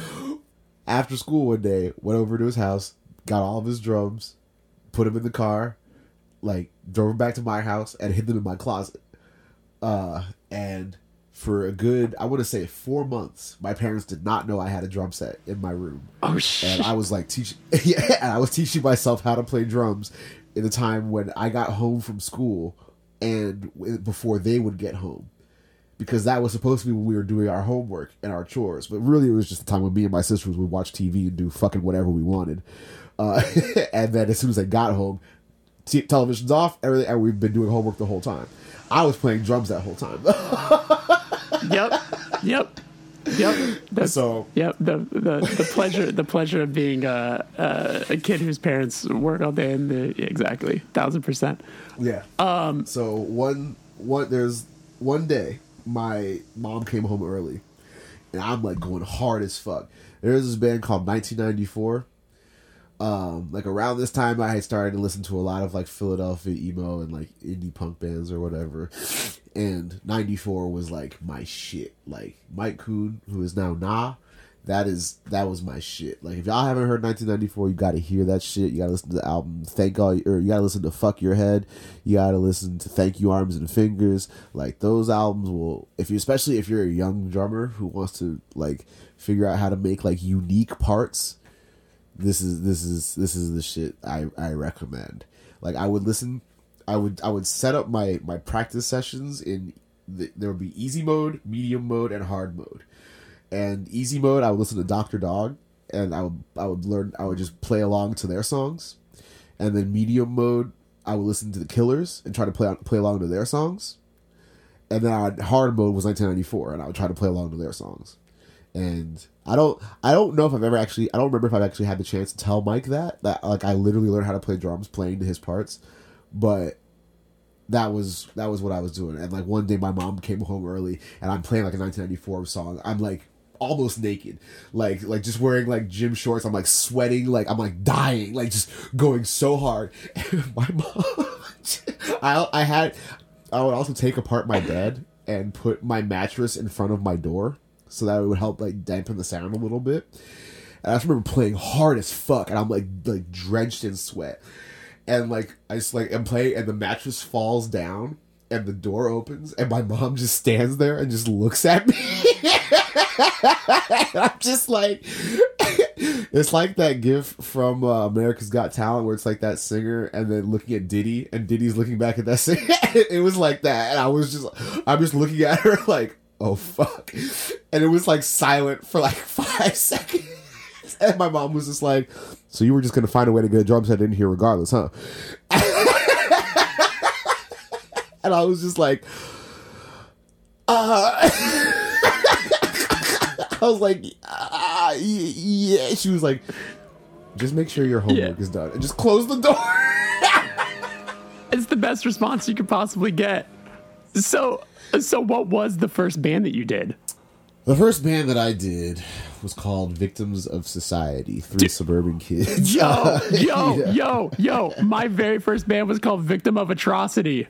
after school one day, went over to his house, got all of his drums, put them in the car, like drove them back to my house and hid them in my closet. Uh, and for a good, I want to say four months, my parents did not know I had a drum set in my room Oh shit. and I was like teaching, yeah, and I was teaching myself how to play drums in the time when I got home from school and before they would get home, because that was supposed to be when we were doing our homework and our chores. But really, it was just the time when me and my sisters would watch TV and do fucking whatever we wanted. Uh, and then as soon as I got home, t- television's off, everything, and we've been doing homework the whole time. I was playing drums that whole time. yep. Yep. Yep. That's, so Yep, the, the the pleasure the pleasure of being a, a a kid whose parents work all day and the exactly thousand percent. Yeah. Um. So one one there's one day my mom came home early, and I'm like going hard as fuck. There's this band called 1994. Um, like around this time, I had started to listen to a lot of like Philadelphia emo and like indie punk bands or whatever. And 94 was like my shit. Like Mike Kuhn, who is now Nah, that is that was my shit. Like if y'all haven't heard 1994, you got to hear that shit. You got to listen to the album Thank All, or you got to listen to Fuck Your Head. You got to listen to Thank You Arms and Fingers. Like those albums will, if you especially if you're a young drummer who wants to like figure out how to make like unique parts. This is this is this is the shit I I recommend. Like I would listen I would I would set up my my practice sessions in the, there would be easy mode, medium mode, and hard mode. And easy mode, I would listen to Doctor Dog, and I would I would learn I would just play along to their songs. And then medium mode, I would listen to the Killers and try to play play along to their songs. And then I, hard mode was 1994, and I would try to play along to their songs. And I don't I don't know if I've ever actually I don't remember if I've actually had the chance to tell Mike that that like I literally learned how to play drums playing to his parts, but that was that was what I was doing. And like one day my mom came home early and I'm playing like a 1994 song. I'm like almost naked, like like just wearing like gym shorts. I'm like sweating, like I'm like dying, like just going so hard. And my mom, I I had I would also take apart my bed and put my mattress in front of my door so that it would help like dampen the sound a little bit. And I just remember playing hard as fuck, and I'm like like drenched in sweat, and like I just like am playing, and the mattress falls down, and the door opens, and my mom just stands there and just looks at me. I'm just like, it's like that gif from uh, America's Got Talent where it's like that singer and then looking at Diddy, and Diddy's looking back at that singer. it was like that, and I was just, I'm just looking at her like, oh fuck, and it was like silent for like five seconds. And my mom was just like, "So you were just gonna find a way to get a drum set in here, regardless, huh?" and I was just like, "Uh." I was like, uh, "Yeah." She was like, "Just make sure your homework Yeah. is done, and just close the door." It's the best response you could possibly get. So so what was the first band that you did? the first band that I did was called Victims of Society. Three suburban kids. Yo, yo, Yeah. yo, yo. My very first band was called Victim of Atrocity.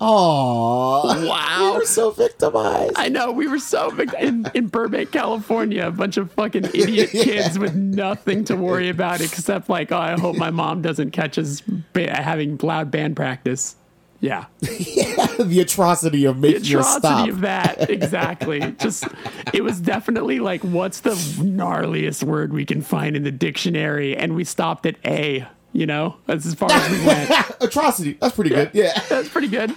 Aww. Wow. We were so victimized. I know we were so in, in Burbank, California, a bunch of fucking idiot kids with nothing to worry about except like, oh, I hope my mom doesn't catch us ba- having loud band practice. Yeah. the atrocity of making The atrocity of that. Exactly. Just, it was definitely like, what's the gnarliest word we can find in the dictionary? And we stopped at A, you know? That's as far as we went. atrocity. That's pretty good. Yeah. That's pretty good.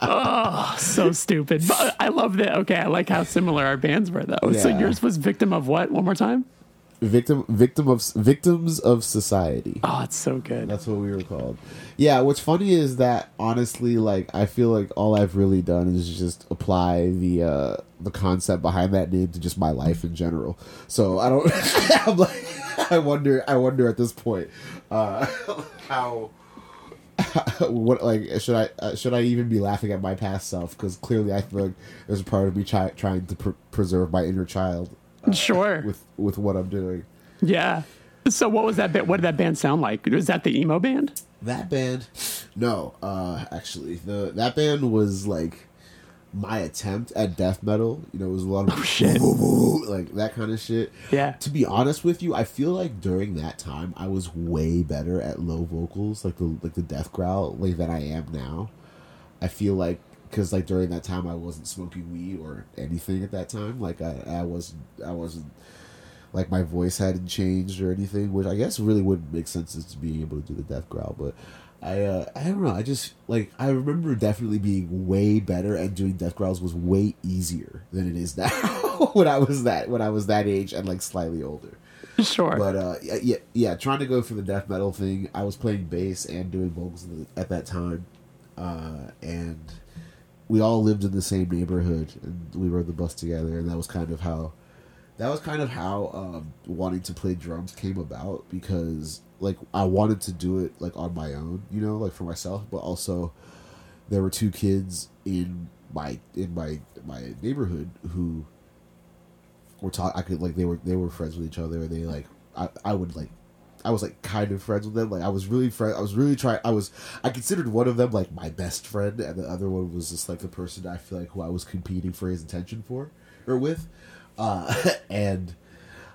oh, so stupid. But I love that. Okay, I like how similar our bands were, though. So yours was victim of what? One more time. Victim victim of victims of society. Oh, it's so good. That's what we were called. Yeah, what's funny is that honestly, like I feel like all I've really done is just apply the uh the concept behind that name to just my life in general. So I don't I'm like I wonder I wonder at this point uh how what like should I uh, should I even be laughing at my past self because clearly I feel like there's a part of me try, trying to pr- preserve my inner child Sure. with with what I'm doing. yeah. So what was that bit? What did that band sound like? Was that the emo band? That band, no, uh, actually, the that band was like my attempt at death metal. You know, it was a lot of shit. like that kind of shit. Yeah. To be honest with you, I feel like during that time I was way better at low vocals, like the like the death growl, like than I am now. I feel like because like during that time I wasn't smoking weed or anything at that time. Like I I wasn't I wasn't like my voice hadn't changed or anything, which I guess really wouldn't make sense as to being able to do the death growl. But I uh, I don't know. I just like I remember definitely being way better and doing death growls was way easier than it is now when I was that when I was that age and like slightly older. Sure. But uh, yeah, yeah, yeah, trying to go for the death metal thing. I was playing bass and doing vocals at that time, uh, and we all lived in the same neighborhood, and we rode the bus together, and that was kind of how, that was kind of how um, wanting to play drums came about because like I wanted to do it like on my own, you know, like for myself, but also there were two kids in my in my my neighborhood who were talk. I could like they were they were friends with each other. and They like I I would like I was like kind of friends with them. Like I was really friend. I was really trying. I was I considered one of them like my best friend, and the other one was just like the person I feel like who I was competing for his attention for or with. Uh, and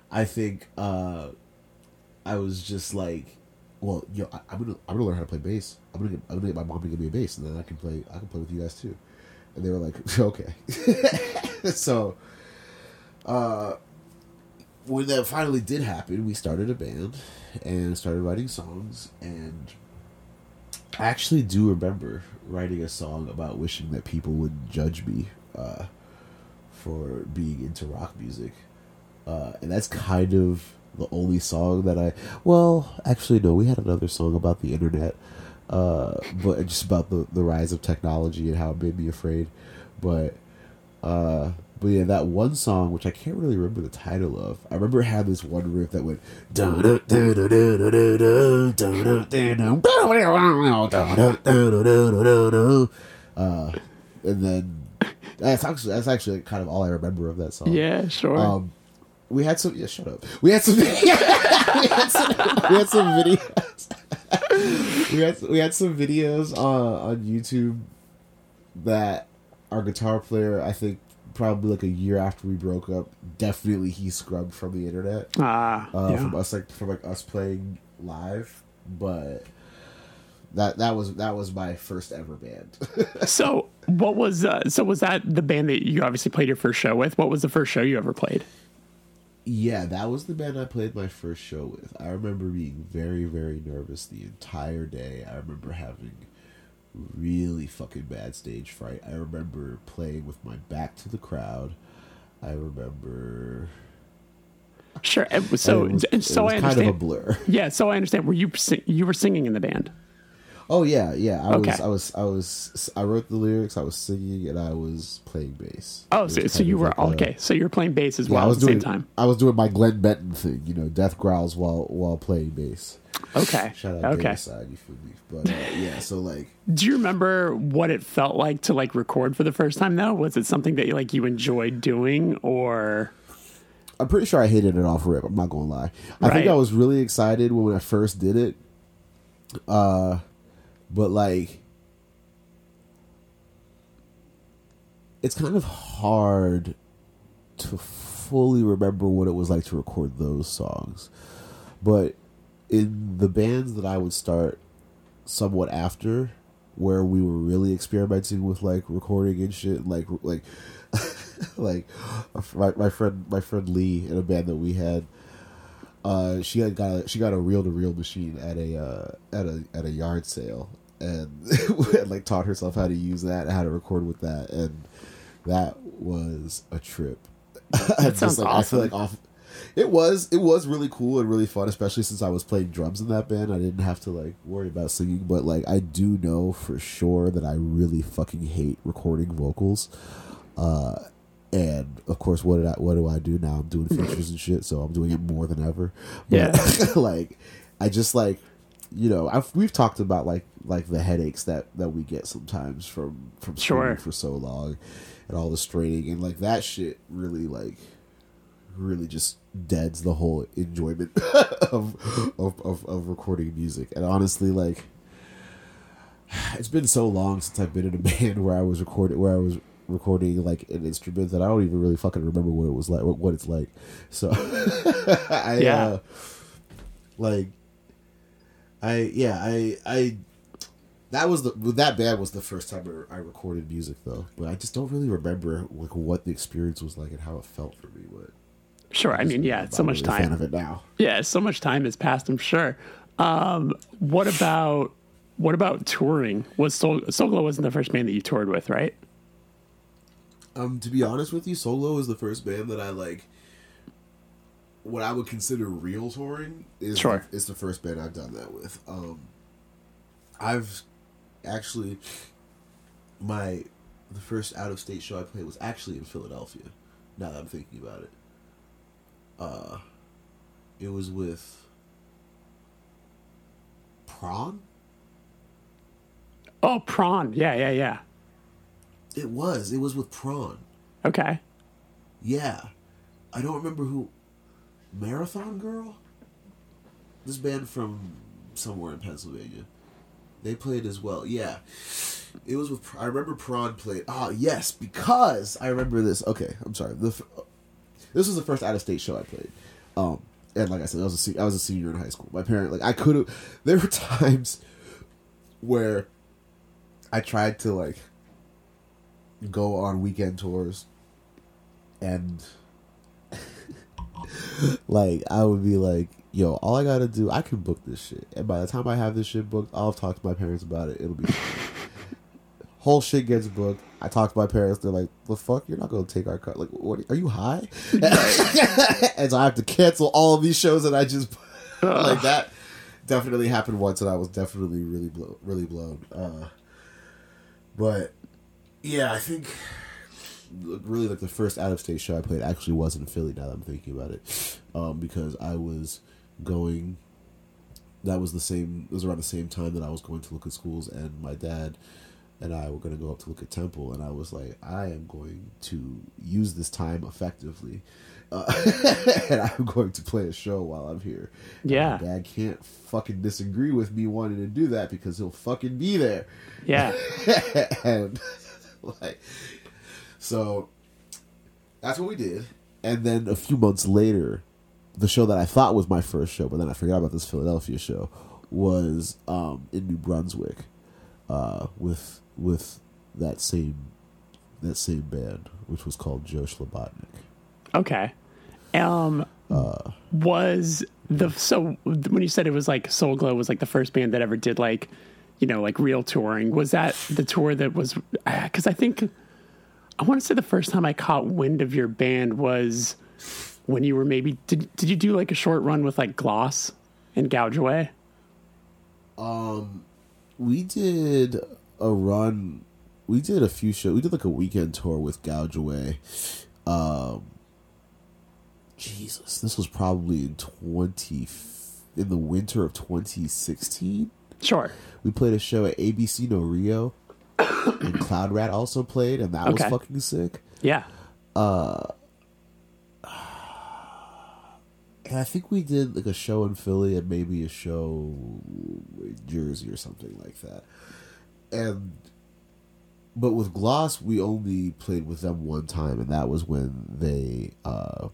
I think uh, I was just like, well, yo, I, I'm gonna I'm gonna learn how to play bass. I'm gonna get, I'm gonna get my mom to give me a bass, and then I can play I can play with you guys too. And they were like, okay. so uh, when that finally did happen, we started a band and started writing songs. And I actually do remember writing a song about wishing that people wouldn't judge me uh, for being into rock music. Uh, and that's kind of the only song that I. Well, actually, no, we had another song about the internet, uh, but just about the, the rise of technology and how it made me afraid. But uh, but yeah, that one song, which I can't really remember the title of. I remember it had this one riff that went. And then that's actually that's actually kind of all I remember of that song. yeah, sure. Um, we had some. Yeah, shut up. We had some. we, had some we had some videos. we had we had some videos on on YouTube that our guitar player, I think, probably like a year after we broke up, definitely he scrubbed from the internet. Ah, Uh, yeah. From us, like from like us playing live, but. That, that was that was my first ever band. So what was uh, so was that the band that you obviously played your first show with? What was the first show you ever played? Yeah, that was the band I played my first show with. I remember being very, very nervous the entire day. I remember having really fucking bad stage fright. I remember playing with my back to the crowd. I remember. Sure. and So it was, and so it was I kind understand. of a blur. yeah, so I understand. Were you you were singing in the band? Oh yeah, yeah. I Okay. was, I was, I was. I wrote the lyrics. I was singing, and I was playing bass. Oh, so, so you were like a- okay. So you were playing bass as Yeah, well I at was the doing. same time. I was doing my Glen Benton thing, you know, death growls while while playing bass. Okay. Shout out okay. okay. side, you feel me? But uh, yeah, so like Do you remember what it felt like to like record for the first time though? Was it something that like you enjoyed doing or I'm pretty sure I hated it off rip. I'm not gonna lie. I Right. think I was really excited when I first did it. Uh, but like, it's kind of hard to fully remember what it was like to record those songs. But in the bands that I would start somewhat after where we were really experimenting with like recording and shit like like like my, my friend my friend lee in a band that we had uh she had got a, she got a reel-to-reel machine at a uh at a at a yard sale and like taught herself how to use that how to record with that and that was a trip That sounds like, awesome. i feel like off it was it was really cool and really fun, especially since I was playing drums in that band. I didn't have to like worry about singing, but like I do know for sure that I really fucking hate recording vocals. Uh and of course what did I what do I do now? I'm doing features and shit, so I'm doing it more than ever. But, Yeah. like I just like you know, I've we've talked about like like the headaches that that we get sometimes from from Sure. for so long and all the straining and like that shit really like really just deads the whole enjoyment of, of, of of recording music. And honestly, like it's been so long since I've been in a band where I was recording where I was recording like an instrument that I don't even really fucking remember what it was like what, it's like. So I Yeah. uh, like I yeah, I I that was the that band was the first time I recorded music though, but I just don't really remember like what the experience was like and how it felt for me. But Sure. I mean, yeah, so much really a fan time. of it now. Yeah, so much time has passed. I'm sure. Um, what about what about touring? Was Soul, Soulglow wasn't the first band that you toured with, right? Um, to be honest with you, Soul Glo is the first band that I like. What I would consider real touring is Sure. is the first band I've done that with. Um, I've actually my the first out of state show I played was actually in Philadelphia. Now that I'm thinking about it, uh, it was with Prawn. Oh, Prawn. Yeah, yeah, yeah. It was. It was with Prawn. Okay. Yeah. I don't remember who. Marathon Girl? This band from somewhere in Pennsylvania. They played as well. Yeah. It was with. I remember Prawn played. Ah, yes, because I remember this. Okay, I'm sorry. The, this was the first out of state show I played. Um, and like I said, I was a se- I was a senior in high school. My parent like I could have. There were times where I tried to like go on weekend tours and like I would be like, yo, all I gotta do, I can book this shit, and by the time I have this shit booked, I'll talk to my parents about it. It'll be whole shit gets booked. I talk to my parents. They're like, "The fuck, you're not gonna take our cut? Like, what? Are you high?" and so I have to cancel all of these shows that I just like that. Definitely happened once, and I was definitely really blown, really blown. Uh, but yeah, I think really like the first out of state show I played actually was in Philly. Now that I'm thinking about it, um, because I was going. That was the same. It was around the same time that I was going to look at schools, and my dad and I were going to go up to look at Temple, and I was like, I am going to use this time effectively, uh, and I'm going to play a show while I'm here. Yeah. my dad can't fucking disagree with me wanting to do that because he'll fucking be there Yeah. and like so that's what we did and then a few months later the show that i thought was my first show but then i forgot about this philadelphia show was um in new brunswick uh with with that same that same band which was called joe Slobotnik. Okay. Um, uh, was the so when you said it was like Soul Glo was like the first band that ever did like, you know, like real touring? Was that the tour that was? Because I think I want to say the first time I caught wind of your band was when you were maybe did did you do like a short run with like Gloss and Gouge Away? Um, we did a run we did a few shows we did like a weekend tour with gouge away um jesus this was probably in 20 in the winter of 2016 Sure. we played a show at abc no rio and cloud rat also played and that Okay. was fucking sick Yeah. Uh, and i think we did like a show in philly and maybe a show in jersey or something like that and but with gloss we only played with them one time and that was when they uh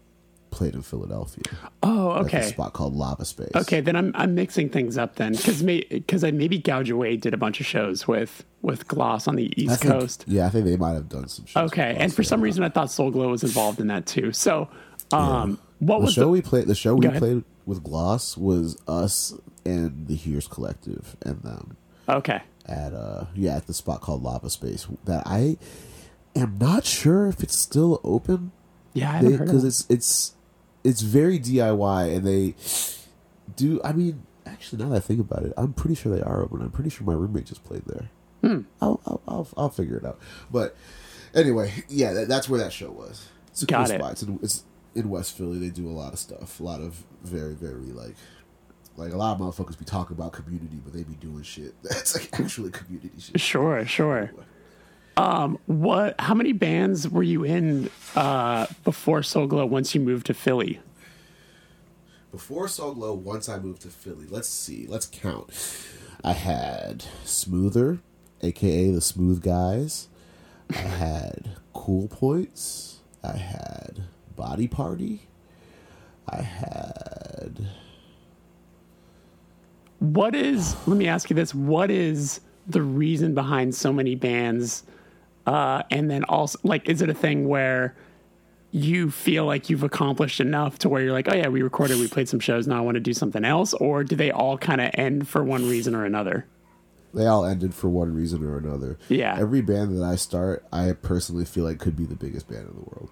played in Philadelphia. Oh, At okay. a spot called Lava Space. Okay, then I'm I'm mixing things up then because because I maybe Gouge Away did a bunch of shows with with Gloss on the East think- Coast. Yeah, I think they might have done some. shows Okay, and for some reason I thought Soul Glo was involved in that too. So, um, what the was show the, we played, the show we played with Gloss was us and the Hears Collective and them okay? at uh yeah at the spot called Lava Space that I am not sure if it's still open Yeah, I haven't heard because it's it's it's very DIY and they do. I mean, actually, now that I think about it, I'm pretty sure they are open. I'm pretty sure my roommate just played there. Hmm. I'll, I'll I'll I'll figure it out. But anyway, yeah, that, that's where that show was. It's a Got cool it. spot. It's in, it's in West Philly. They do a lot of stuff. A lot of very very like. Like a lot of motherfuckers be talking about community, but they be doing shit that's like actually community shit. Sure, sure. Um, what? How many bands were you in uh, before Soul Glo? Once you moved to Philly? Before Soul Glo, once I moved to Philly, let's see, let's count. I had Smoother, aka the Smooth Guys. I had Cool Points. I had Body Party. I had What is? Let me ask you this: What is the reason behind so many bands? Uh, and then also, like, is it a thing where you feel like you've accomplished enough to where you're like, oh yeah, we recorded, we played some shows, now I want to do something else, or do they all kind of end for one reason or another? they all ended for one reason or another. Yeah. Every band that I start, I personally feel like could be the biggest band in the world.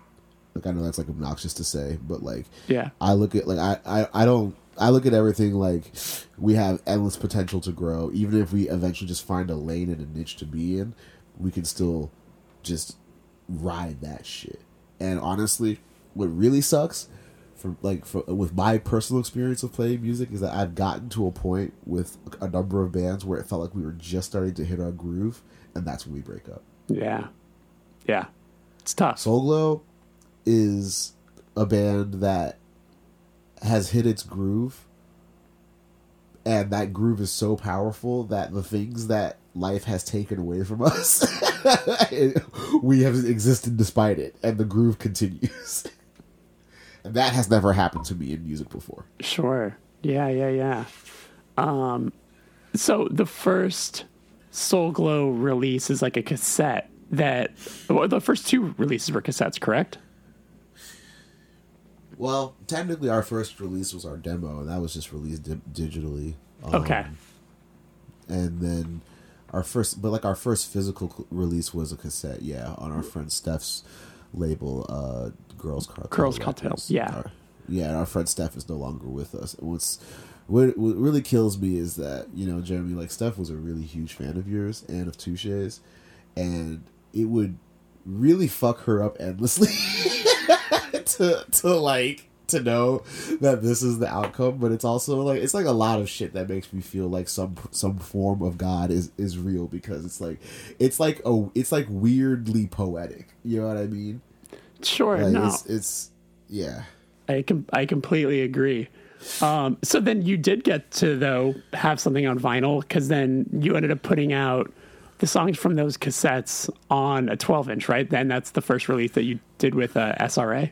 Like I know that's like obnoxious to say, but like Yeah. I look at like I, I I don't I look at everything like we have endless potential to grow. Even if we eventually just find a lane and a niche to be in, we can still just ride that shit. And honestly, what really sucks for like for, with my personal experience of playing music is that I've gotten to a point with a number of bands where it felt like we were just starting to hit our groove, and that's when we break up. Yeah. Yeah. It's tough. Soul Glo is a band that has hit its groove, and that groove is so powerful that the things that life has taken away from us, we have existed despite it, and the groove continues. and that has never happened to me in music before. Sure. Yeah, yeah, yeah. Um, so the first Soul Glo release is like a cassette that, well, the first two releases were cassettes, correct? Well, technically, our first release was our demo, and that was just released di- digitally. Um, Okay. and then our first but like our first physical release was a cassette yeah on our friend steph's label uh girls cartel Girls Cartel, yeah. Our- yeah and our friend steph is no longer with us and what's what, what really kills me is that you know jeremy like steph was a really huge fan of yours and of touche's and it would really fuck her up endlessly to to like to know that this is the outcome but it's also like it's like a lot of shit that makes me feel like some some form of god is is real because it's like it's like a it's like weirdly poetic you know what i mean Sure. like no, it's it's yeah I com- I completely agree. Um, so then you did get to though have something on vinyl because then you ended up putting out the songs from those cassettes on a 12 inch, right? Then that's the first release that you did with uh, SRA.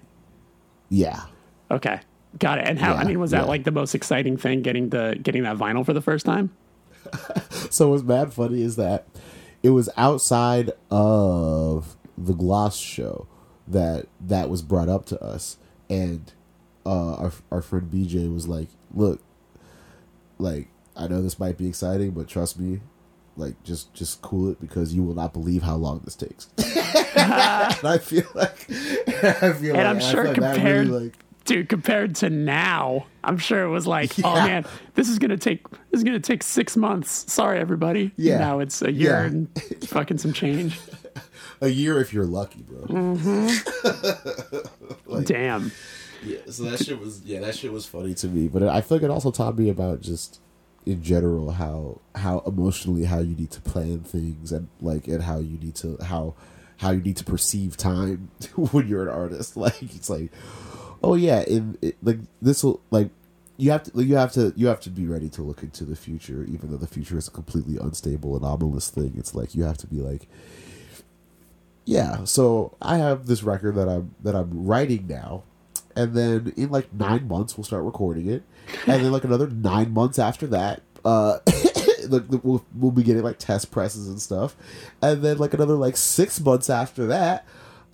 yeah Okay, got it. And how? I mean, was that yeah. like the most exciting thing getting the getting that vinyl for the first time? so what's mad funny is that it was outside of the gloss show that that was brought up to us and uh our, our friend bj was like look like i know this might be exciting but trust me like just just cool it because you will not believe how long this takes and i feel like i feel And like I'm sure compared, really, like dude, compared to now, I'm sure it was like, oh man, this is gonna take this is gonna take six months. Sorry, everybody. Yeah. Now it's a year Yeah. and fucking some change. a year if you're lucky bro mm-hmm. Damn. Yeah, so that shit was yeah, that shit was funny to me. But I feel like it also taught me about just in general how how emotionally how you need to plan things and like and how you need to how how you need to perceive time when you're an artist. Like it's like, oh yeah, in like this will like you have to you have to you have to be ready to look into the future, even though the future is a completely unstable, anomalous thing. It's like you have to be like, yeah. So I have this record that I'm that I'm writing now, and then in like nine months we'll start recording it, and then like another nine months after that, uh, like we'll we'll be getting like test presses and stuff, and then like another like six months after that.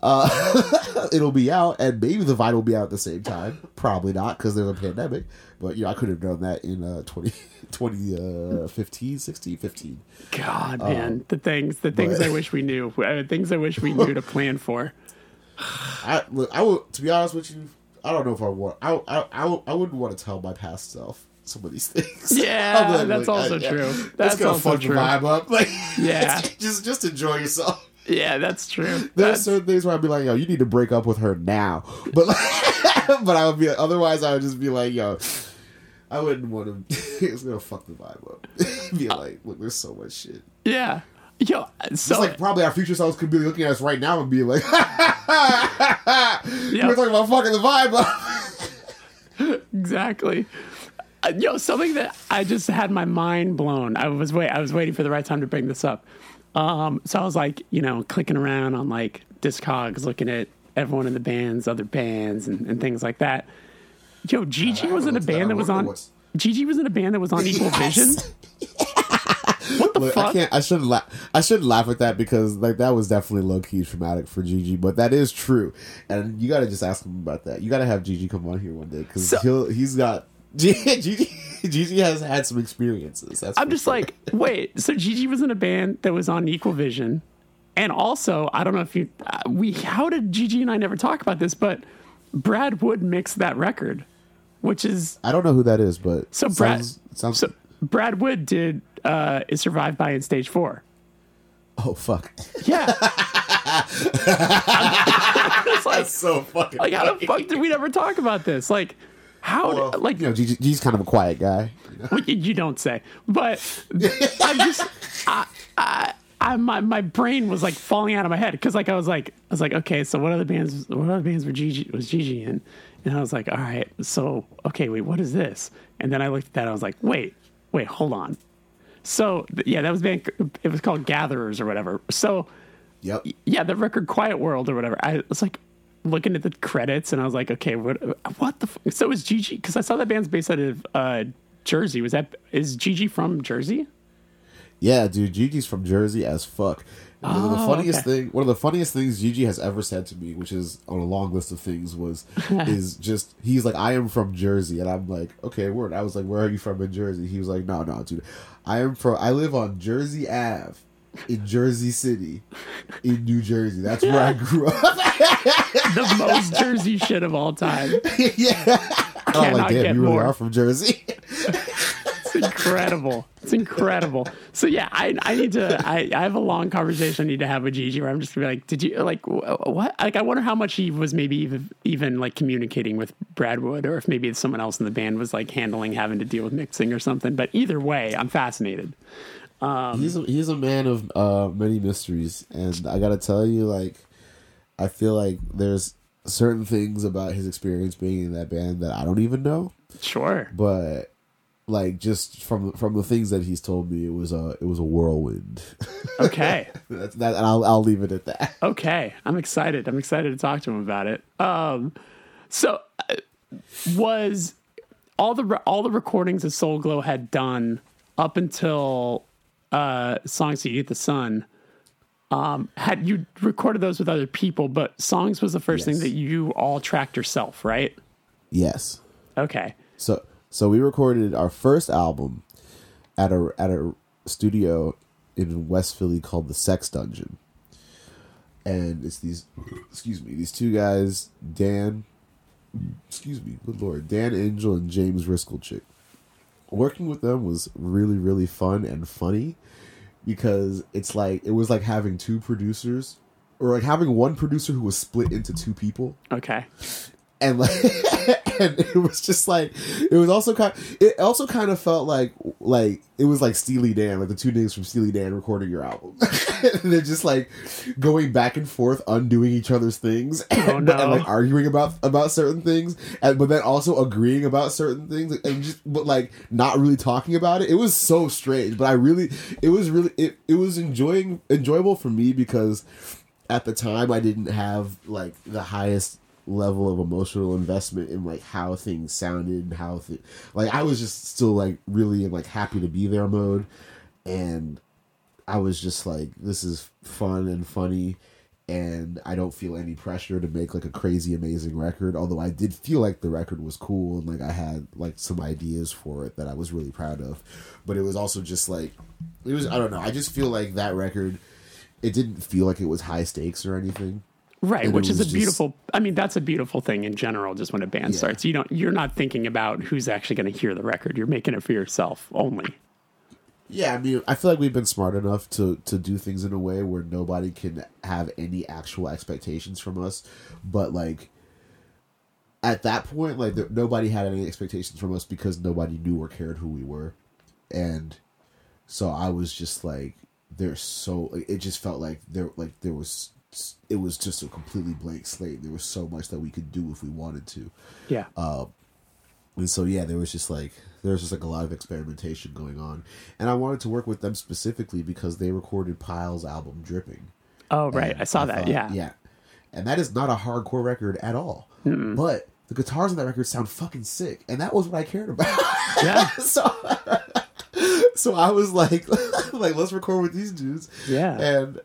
Uh, it'll be out, and maybe the vinyl will be out at the same time. Probably not because there's a pandemic. But you know, I could have known that in uh, 20, 2015, 16, 15. God, man, the things, the things but- I wish we knew, uh, things I wish we knew to plan for. I look, I would to be honest with you, I don't know if I want. I I I, would- I wouldn't want to tell my past self some of these things. Yeah, like, that's look, also I- true. That's That's gonna also fuck true. the vibe up. Like, Yeah. just just enjoy yourself. Yeah, that's true. There's That's, certain things where I'd be like, yo, you need to break up with her now. But like, but I would be otherwise. I would just be like, yo, I wouldn't want to. it's gonna fuck the vibe up. be uh, like, look, there's so much shit. yeah. Yo, It's so like probably our future selves could be looking at us right now and be like, Yeah. we're talking about fucking the vibe exactly. Uh, yo, something that I just had my mind blown. I was wait, I was waiting for the right time to bring this up. Um, so I was like, you know, clicking around on like Discogs, looking at everyone in the bands, other bands, and, and things like that. Yo, Gigi was in a band that was on. Gigi was in a band that was on Equal Vision. What the Look, I fuck? can't. I shouldn't laugh. I shouldn't laugh at that because like that was definitely low key traumatic for Gigi, but that is true, and you got to just ask him about that. You got to have Gigi come on here one day because So- he'll he's got Gigi. Gigi has had some experiences. That's I'm just sure. like, wait. So Gigi was in a band that was on Equal Vision, and also I don't know if you uh, we how did Gigi and I never talk about this, but Brad Wood mixed that record, which is I don't know who that is, but so Brad. sounds, sounds so Brad Wood did uh, is survived by in stage four. oh fuck, Yeah. like, so fucking like how the fuck did we never talk about this? Like how Well, like you know Gigi's kind of a quiet guy. you know? You, you don't say, but I'm just, I, I, I, my, my brain was like falling out of my head because like I was like, I was like, okay, so what other bands, what other bands were Gigi was Gigi in? And I was like, all right, so okay, wait, what is this? And then I looked at that, I was like, wait, wait, hold on. So yeah, that was band, it was called Gatherers or whatever. So Yep. yeah, the record Quiet World or whatever. I was like looking at the credits and I was like, okay, what what the f-? so is Gigi because I saw that band's based out of uh, Jersey. Was that is Gigi from Jersey? Yeah, dude, Gigi's from Jersey as fuck. One of the Oh, funniest okay. thing, one of the funniest things Gigi has ever said to me, which is on a long list of things, was is just he's like, I am from Jersey, and I'm like, okay, word. I was like, where are you from in Jersey? He was like, no, no, dude, I am from. I live on Jersey Ave in Jersey City, in New Jersey. That's where I grew up. The most Jersey shit of all time. yeah. I'm like, damn, you really more. are from Jersey. It's incredible. It's incredible. So yeah, I I need to I, I have a long conversation I need to have with Gigi where I'm just gonna be like, did you like what? Like I wonder how much he was maybe even even like communicating with Brad Wood, or if maybe someone else in the band was like handling having to deal with mixing or something. But either way, I'm fascinated. he's a, he's a man of uh, many mysteries, and I gotta tell you, like, I feel like there's certain things about his experience being in that band that I don't even know, Sure. but like just from from the things that he's told me, it was a it was a whirlwind. Okay. That's that, and I'll I'll leave it at that. Okay, I'm excited. I'm excited to talk to him about it. Um, so uh, was all the all the recordings that Soul Glo had done up until uh, songs to eat the sun. Um, had you recorded those with other people, but songs was the first Yes. thing that you all tracked yourself, right? Yes. Okay. So so we recorded our first album at a at a studio in West Philly called the Sex Dungeon. And it's these excuse me, these two guys, Dan excuse me, good lord, Dan Angel and James Riskelchick. Working with them was really, really fun and funny because it's like it was like having two producers or like having one producer who was split into two people Okay. And like and it was just like it was also kind it also kind of felt like like it was like Steely Dan like the two niggas from Steely Dan recording your album and they're just like going back and forth undoing each other's things oh, and, Oh, no. and like arguing about about certain things and but then also agreeing about certain things and just but like not really talking about it it was so strange but I really it was really it, it was enjoying enjoyable for me because at the time I didn't have like the highest level of emotional investment in like how things sounded and how th- like I was just still like really in like happy to be there mode. And I was just like this is fun and funny and I don't feel any pressure to make like a crazy amazing record although I did feel like the record was cool and like I had like some ideas for it that I was really proud of. But it was also just like it was I don't know I just feel like that record it didn't feel like it was high stakes or anything Right, And which is a was just- beautiful. I mean, that's a beautiful thing in general. Just when a band Yeah. starts, you don't. You're not thinking about who's actually going to hear the record. You're making it for yourself only. Yeah, I mean, I feel like we've been smart enough to to do things in a way where nobody can have any actual expectations from us, but like at that point, like there, nobody had any expectations from us because nobody knew or cared who we were, and so I was just like, there's so it just felt like there like there was it was just a completely blank slate. There was so much that we could do if we wanted to. Yeah. Uh, And so yeah, there was just like there was just like a lot of experimentation going on, and I wanted to work with them specifically because they recorded Pile's album "Dripping." oh, right. And I saw that. thought- yeah. yeah, and that is not a hardcore record at all. But the guitars on that record sound fucking sick, and that was what I cared about. Yeah. so, so I was like, like let's record with these dudes. Yeah. and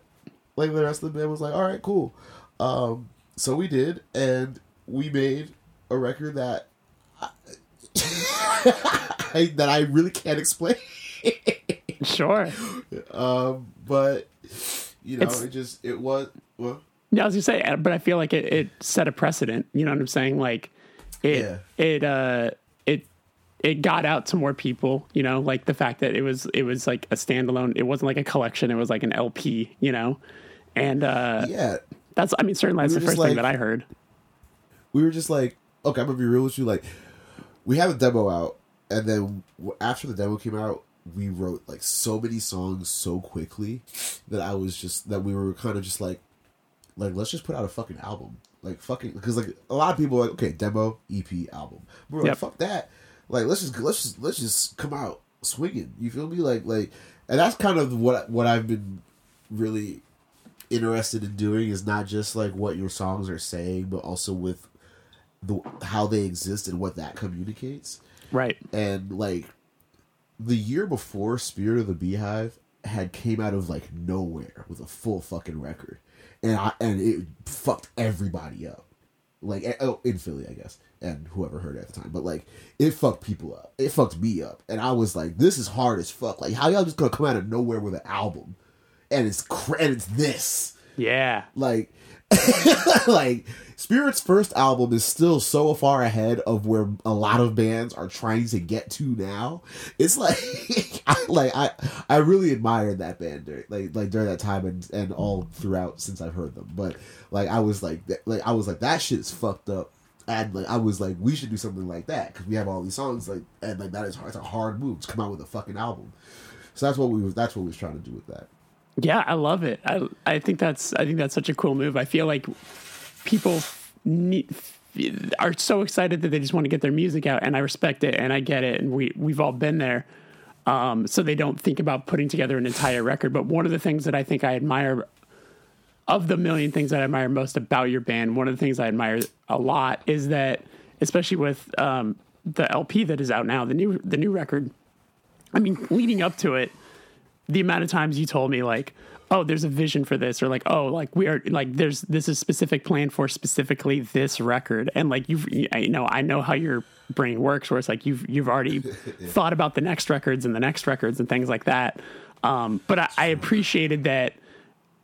like the rest of the band was like, all right, cool. Um, so we did, and we made a record that I, that I really can't explain. Sure. Um, but you know, It's- it just it was well, No, I was gonna say, uh, but I feel like it, it set a precedent. You know what I'm saying? Like, it Yeah. it uh it it got out to more people. You know, like the fact that it was it was like a standalone. It wasn't like a collection. It was like an LP. You know, and uh yeah. that's I mean certainly that's We the first just thing that I heard. we were just like, okay, I'm gonna be real with you. Like, we have a demo out, and then after the demo came out, we wrote like so many songs so quickly that I was just that we were kind of just like, like let's just put out a fucking album, like fucking because like a lot of people are like okay, demo, EP, album. We're like Yep. fuck that. Like let's just let's just let's just come out swinging. You feel me? Like like, and that's kind of what what I've been really interested in doing is not just like what your songs are saying, but also with the how they exist and what that communicates. Right. And like the year before Spirit of the Beehive had came out of like nowhere with a full fucking record. And I and it fucked everybody up. Like eh, oh in Philly, I guess. And whoever heard it at the time. But like it fucked people up. It fucked me up. And I was like, this is hard as fuck. Like how y'all just gonna come out of nowhere with an album? And it's cra- and it's this. Yeah. like like spirit's first album is still so far ahead of where a lot of bands are trying to get to now. It's like I, like i i really admired that band during, like like during that time and and all throughout since i've heard them. But like i was like that like i was like that shit's fucked up. And like i was like we should do something like that because we have all these songs like and like that is hard it's a hard move to come out with a fucking album. So that's what we was that's what we was trying to do with that Yeah, I love it. I I think that's I think that's such a cool move. I feel like people need, are so excited that they just want to get their music out, and I respect it and I get it, and we we've all been there. Um, so they don't think about putting together an entire record. But one of the things that I think I admire of the million things that I admire most about your band, one of the things I admire a lot is that, especially with um, the LP that is out now, the new the new record. I mean, leading up to it, the amount of times you told me like oh there's a vision for this or like oh like we are like there's this is specific plan for specifically this record and like you've I know I know how your brain works where it's like you've you've already thought about the next records and the next records and things like that. Um but I, I appreciated that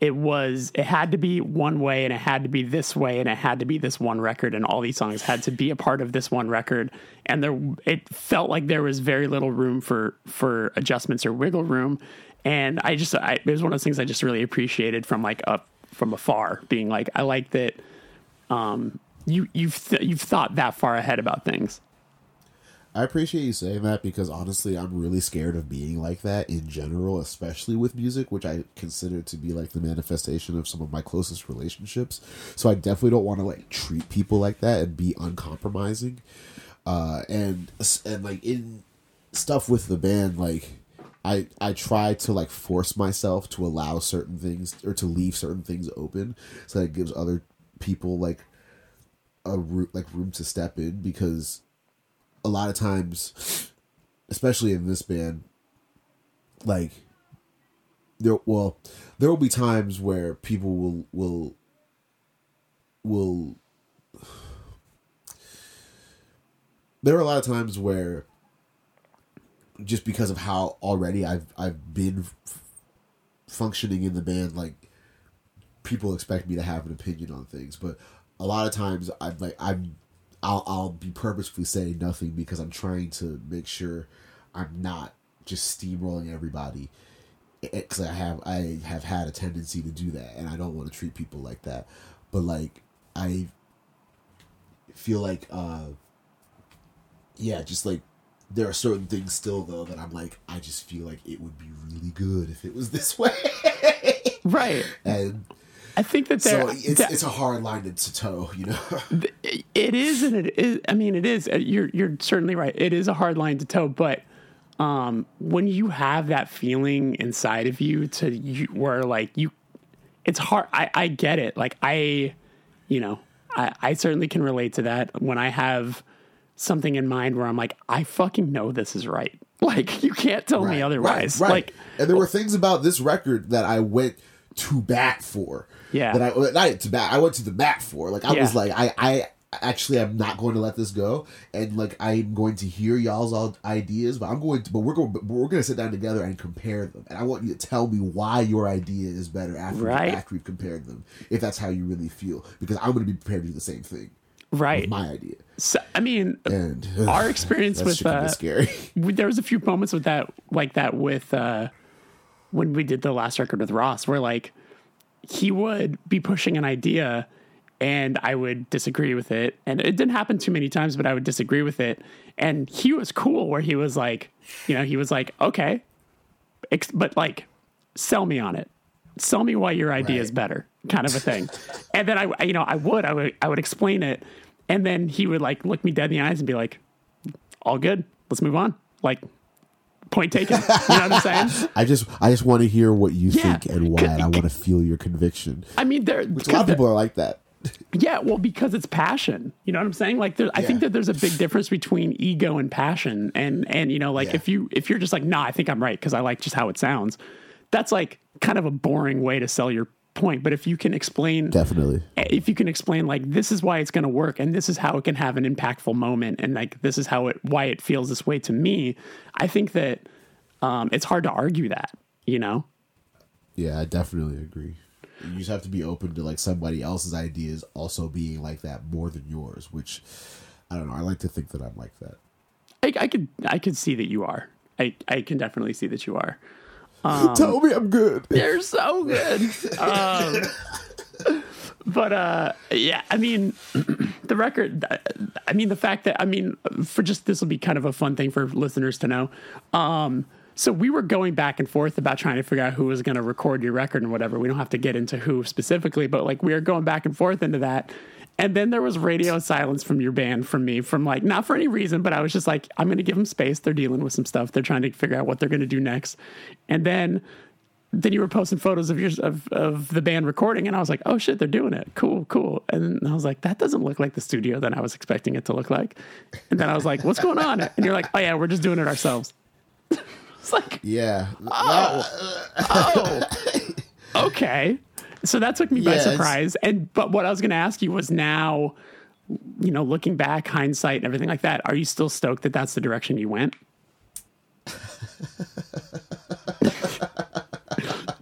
it was it had to be one way and it had to be this way and it had to be this one record and all these songs had to be a part of this one record. And there it felt like there was very little room for for adjustments or wiggle room and i just I, it was one of those things i just really appreciated from like up from afar being like i like that um you you've th- you've thought that far ahead about things I appreciate you saying that because honestly, I'm really scared of being like that in general, especially with music, which I consider to be like the manifestation of some of my closest relationships. So I definitely don't want to like treat people like that and be uncompromising. Uh, and and like in stuff with the band, like I I try to like force myself to allow certain things or to leave certain things open, so that it gives other people like a root like room to step in because a lot of times, especially in this band, like there well there will be times where people will will will there are a lot of times where just because of how already I've I've been f- functioning in the band like people expect me to have an opinion on things. But a lot of times I'm like I'm I'll I'll be purposefully saying nothing because I'm trying to make sure I'm not just steamrolling everybody. Because I have I have had a tendency to do that and I don't want to treat people like that. But like I feel like uh yeah just like there are certain things still though that I'm like I just feel like it would be really good if it was this way. Right. And I think that there, so it's that- it's a hard line to toe you know? It is and it is i mean it is Uh, you're you're certainly right. It is a hard line to toe but um when you have that feeling inside of you to you where like you it's hard i i get it. Like i you know i i certainly can relate to that. When i have something in mind where i'm like i fucking know this is right like you can't tell me otherwise Right, right. like and there were things about this record that I went to bat for. Yeah. That I not to bat. I went to the bat for. Like I Yeah. was like I I actually I'm not going to let this go, and like I'm going to hear y'all's all ideas, but I'm going to. But we're going. But we're going to sit down together and compare them, and I want you to tell me why your idea is better after Right. after we've compared them, if that's how you really feel, because I'm going to be prepared to do the same thing. Right. My idea. so, i mean And our experience with shit can be uh, scary. there was a few moments with that like that with uh when we did the last record with Ross where like he would be pushing an idea and I would disagree with it. And it didn't happen too many times but I would disagree with it. And he was cool where he was like you know he was like okay. Ex- but like sell me on it sell me why your idea is better kind of a thing and then I I- you know I would I would I would explain it and then he would like look me dead in the eyes and be like all good. Let's move on. Like, point taken. You know what I'm saying? I just I just want to hear what you Yeah. think and why, and I want to feel your conviction. I mean, there. A lot of people are like that. yeah, well, because it's passion. You know what I'm saying? Like, there, I think that there's a big difference between ego and passion. And and you know, like Yeah. if you if you're just like, nah, I think I'm right because I like just how it sounds. That's like kind of a boring way to sell your point. But if you can explain Definitely. if you can explain like this is why it's going to work and this is how it can have an impactful moment and like this is how it why it feels this way to me i think that um, it's hard to argue that you know Yeah, I definitely agree. You just have to be open to like somebody else's ideas also being like that more than yours, which I don't know. I like to think that I'm like that. i, I could i could see that you are i i can definitely see that you are Tell me I'm good. they're so good. Um, but uh yeah i mean the record i mean the fact that i mean for just this will be kind of a fun thing for listeners to know. Um so we were going back and forth about trying to figure out who was going to record your record and whatever. We don't have to get into who specifically but like we are going back and forth into that and then there was radio silence from your band from me from like not for any reason but i was just like i'm going to give them space they're dealing with some stuff they're trying to figure out what they're going to do next and then then you were posting photos of yours of, of the band recording and I was like, oh shit, they're doing it. Cool, cool. And I was like, that doesn't look like the studio that I was expecting it to look like. And then I was like, what's going on? And you're like, oh yeah, we're just doing it ourselves. it's like, Yeah. oh, oh okay. So that took me by Yeah, it's- surprise. And but what I was gonna ask you was now, you know, looking back, hindsight and everything like that, are you still stoked that that's the direction you went?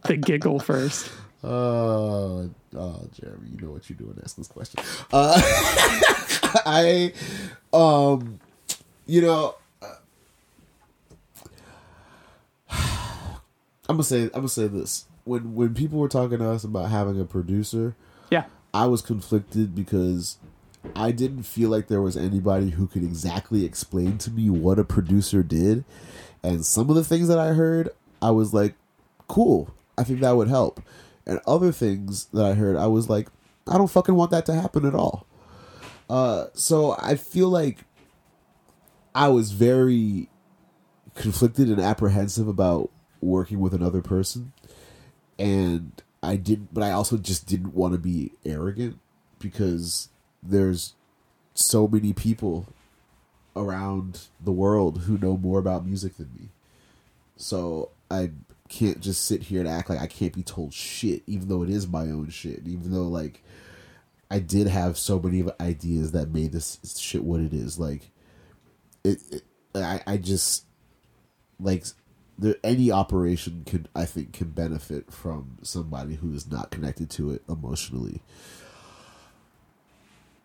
the giggle first. Oh, oh, Jeremy, you know what you're doing. Ask this question. Uh, I, um, you know, uh, I'm gonna say, I'm gonna say this. When when people were talking to us about having a producer, Yeah. I was conflicted because I didn't feel like there was anybody who could exactly explain to me what a producer did. And some of the things that I heard, I was like, cool. I think that would help. And other things that I heard, I was like, I don't fucking want that to happen at all. Uh, so I feel like I was very conflicted and apprehensive about working with another person and I didn't, but I also just didn't want to be arrogant because there's so many people around the world who know more about music than me. So I can't just sit here and act like I can't be told shit, even though it is my own shit. Even though like I did have so many ideas that made this shit what it is. Like it, it I, I just like there any operation could I think can benefit from somebody who is not connected to it emotionally.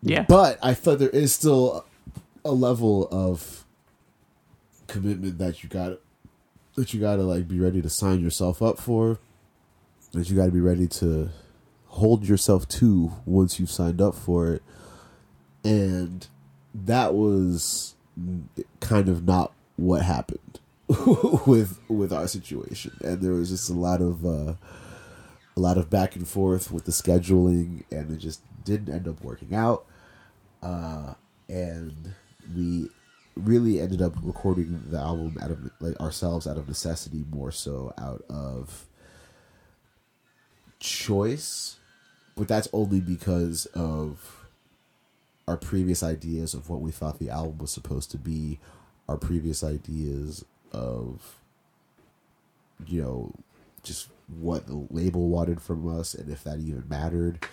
Yeah. But I thought there is still a level of commitment that you got that you got to like be ready to sign yourself up for that you got to be ready to hold yourself to once you've signed up for it and that was kind of not what happened with with our situation. And there was just a lot of uh a lot of back and forth with the scheduling and it just didn't end up working out. Uh and we really ended up recording the album out of like ourselves out of necessity more so out of choice. But that's only because of our previous ideas of what we thought the album was supposed to be our previous ideas of you know just what the label wanted from us and if that even mattered.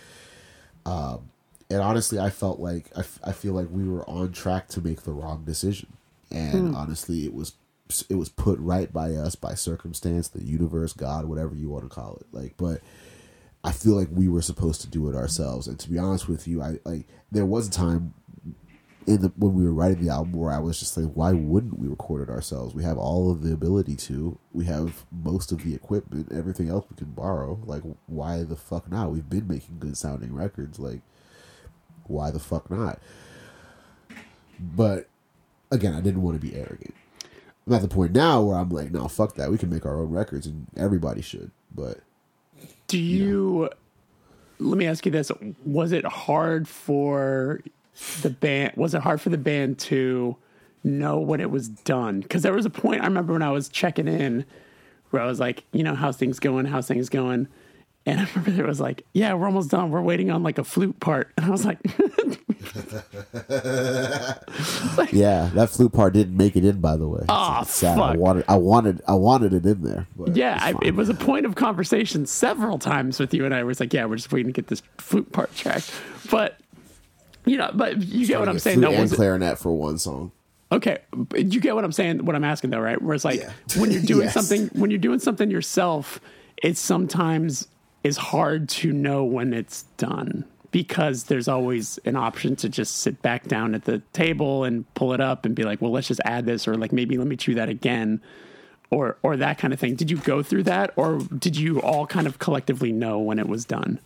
Um and honestly i felt like I, f- I feel like we were on track to make the wrong decision. And honestly it was it was put right by us by circumstance the universe god whatever you want to call it. Like but i feel like we were supposed to do it ourselves. And to be honest with you i like there was a time in the when we were writing the album where i was just like why wouldn't we record it ourselves we have all of the ability to we have most of the equipment everything else we can borrow like why the fuck not we've been making good sounding records like why the fuck not? But again, I didn't want to be arrogant. I'm at the point now where I'm like, no, fuck that. We can make our own records, and everybody should. But Do you? Let me ask you this: Was it hard for the band? Was it hard for the band to know when it was done? Because there was a point I remember when I was checking in, where I was like, you know, how's things going? How's things going? And I remember there was like, yeah, we're almost done. We're waiting on like a flute part, and I was like, yeah, that flute part didn't make it in. By the way, it's sad. I wanted, I wanted, I wanted it in there. But yeah, it's I, it was a point of conversation several times with you and I. Was like, yeah, we're just waiting to get this flute part checked, but. You know, but you get what I'm saying. flute though. and clarinet for one song. Okay, you get what I'm saying. What I'm asking though, right? Where it's like Yeah. when you're doing Yes. something, when you're doing something yourself, it sometimes is hard to know when it's done because there's always an option to just sit back down at the table and pull it up and be like, well, let's just add this, or like maybe let me chew that again, or or that kind of thing. Did you go through that, or did you all kind of collectively know when it was done?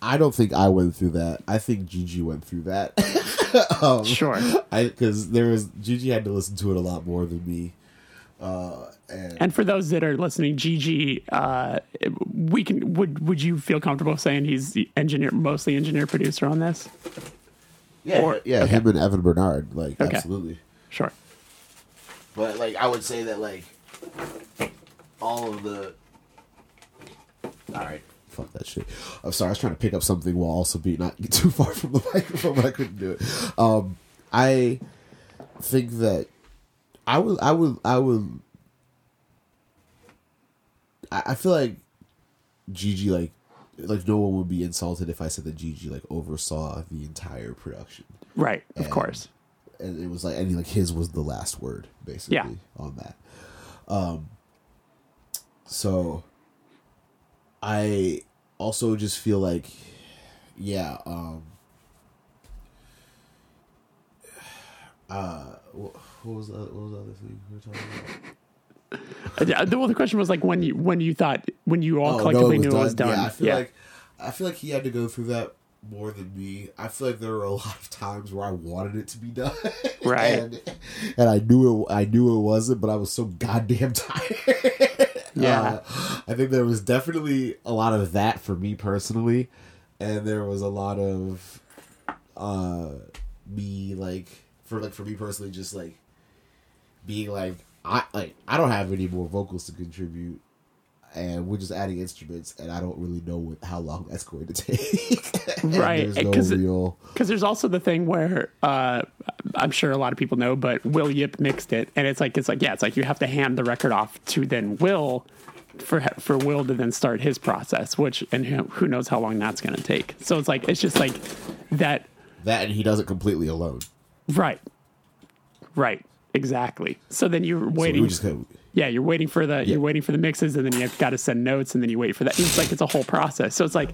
I don't think I went through that. I think Gigi went through that. um, Sure. I because there was Gigi had to listen to it a lot more than me. Uh, and And for those that are listening, Gigi, uh, we can would would you feel comfortable saying he's the engineer, mostly engineer producer on this? yeah, or- yeah, okay. him and Evan Bernard, like Okay. absolutely. Sure. But like I would say that like all of the All right. Fuck that shit. I'm sorry, I was trying to pick up something while also being not get too far from the microphone, but I couldn't do it. Um I think that I would I would I would I, I feel like Gigi like like no one would be insulted if I said that Gigi like oversaw the entire production Right. Of course. and it was like I mean, like his was the last word basically Yeah. on that um so i also just feel like yeah um uh what, what was the, what was the other thing we were talking about the- well, the question was like when you when you thought when you all Oh, no, collectively knew it was done. Yeah, I feel like I feel like he had to go through that more than me. I feel like there were a lot of times where I wanted it to be done, Right. and, and I knew it. I knew it wasn't, but I was so goddamn tired. Yeah. Uh, I think there was definitely a lot of that for me personally, and there was a lot of uh me like for like for me personally just like being like I like I don't have any more vocals to contribute. and we're just adding instruments, and I don't really know what, how long that's going to take. Right, There's no real. Because there's also the thing where uh, I'm sure a lot of people know, but Will Yip mixed it, and it's like it's like yeah, it's like you have to hand the record off to then Will for for Will to then start his process, which and who who knows how long that's going to take. So it's like it's just like that. That and he does it completely alone. Right, right, exactly. So then you're So waiting. just kind of, yeah, you're waiting for the you're waiting for the mixes, and then you've got to send notes, and then you wait for that. It's like it's a whole process. So it's like,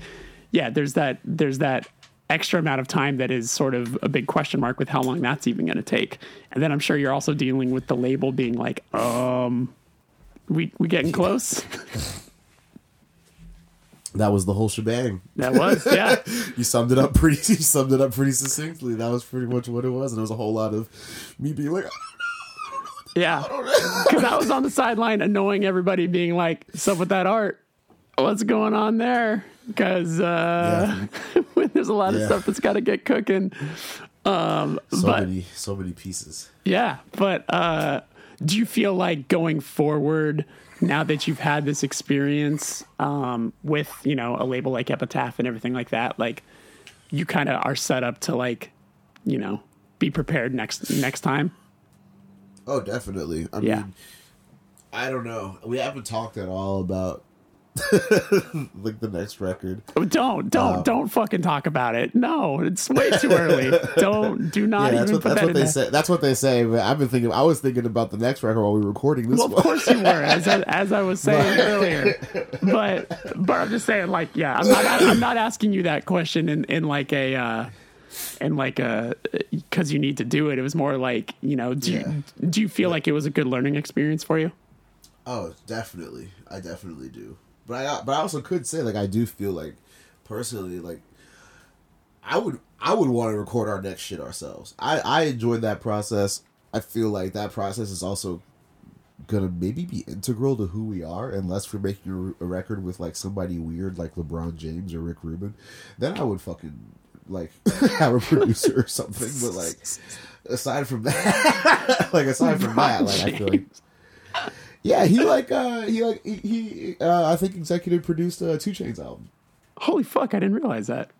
yeah, there's that there's that extra amount of time that is sort of a big question mark with how long that's even going to take. And then I'm sure you're also dealing with the label being like, um, we we getting close. that was the whole shebang. that was yeah. You summed it up pretty. You summed it up pretty succinctly. That was pretty much what it was, and it was a whole lot of me being like, Yeah. Because I was on the sideline annoying everybody, being like, What's up with that art? What's going on there? Because uh, there's a lot of Yeah. stuff that's got to get cooking. Um, so but many, so many pieces. yeah, but uh, do you feel like going forward, now that you've had this experience um, with, you know, a label like Epitaph and everything like that, like you kind of are set up to like, you know, be prepared next next time? Oh, definitely. I Yeah. mean, I don't know. We haven't talked at all about like the next record. Oh, Don't, don't, Uh, don't fucking talk about it. No, it's way too early. don't, do not yeah, that's even what put that's that what in they there. say. That's what they say. But I've been thinking. I was thinking about the next record while we were recording this Well, of course you were, as I, as I was saying earlier. But, but I'm just saying, like, yeah, I'm not, I'm not asking you that question in, in like a, uh, in like a, because you need to do it. It was more like, you know, do Yeah. you, do you feel like it was a good learning experience for you? Oh, definitely. I definitely do. But I but I also could say like I do feel like personally like I would I would want to record our next shit ourselves. I I enjoyed that process. I feel like that process is also gonna maybe be integral to who we are unless we're making a, record with like somebody weird like LeBron James or Rick Rubin. Then I would fucking like have a producer or something. But like aside from that, like aside from that, like I feel like yeah, he like uh he like he, he uh I think executive produced uh, 2 Chainz album. Holy fuck, I didn't realize that.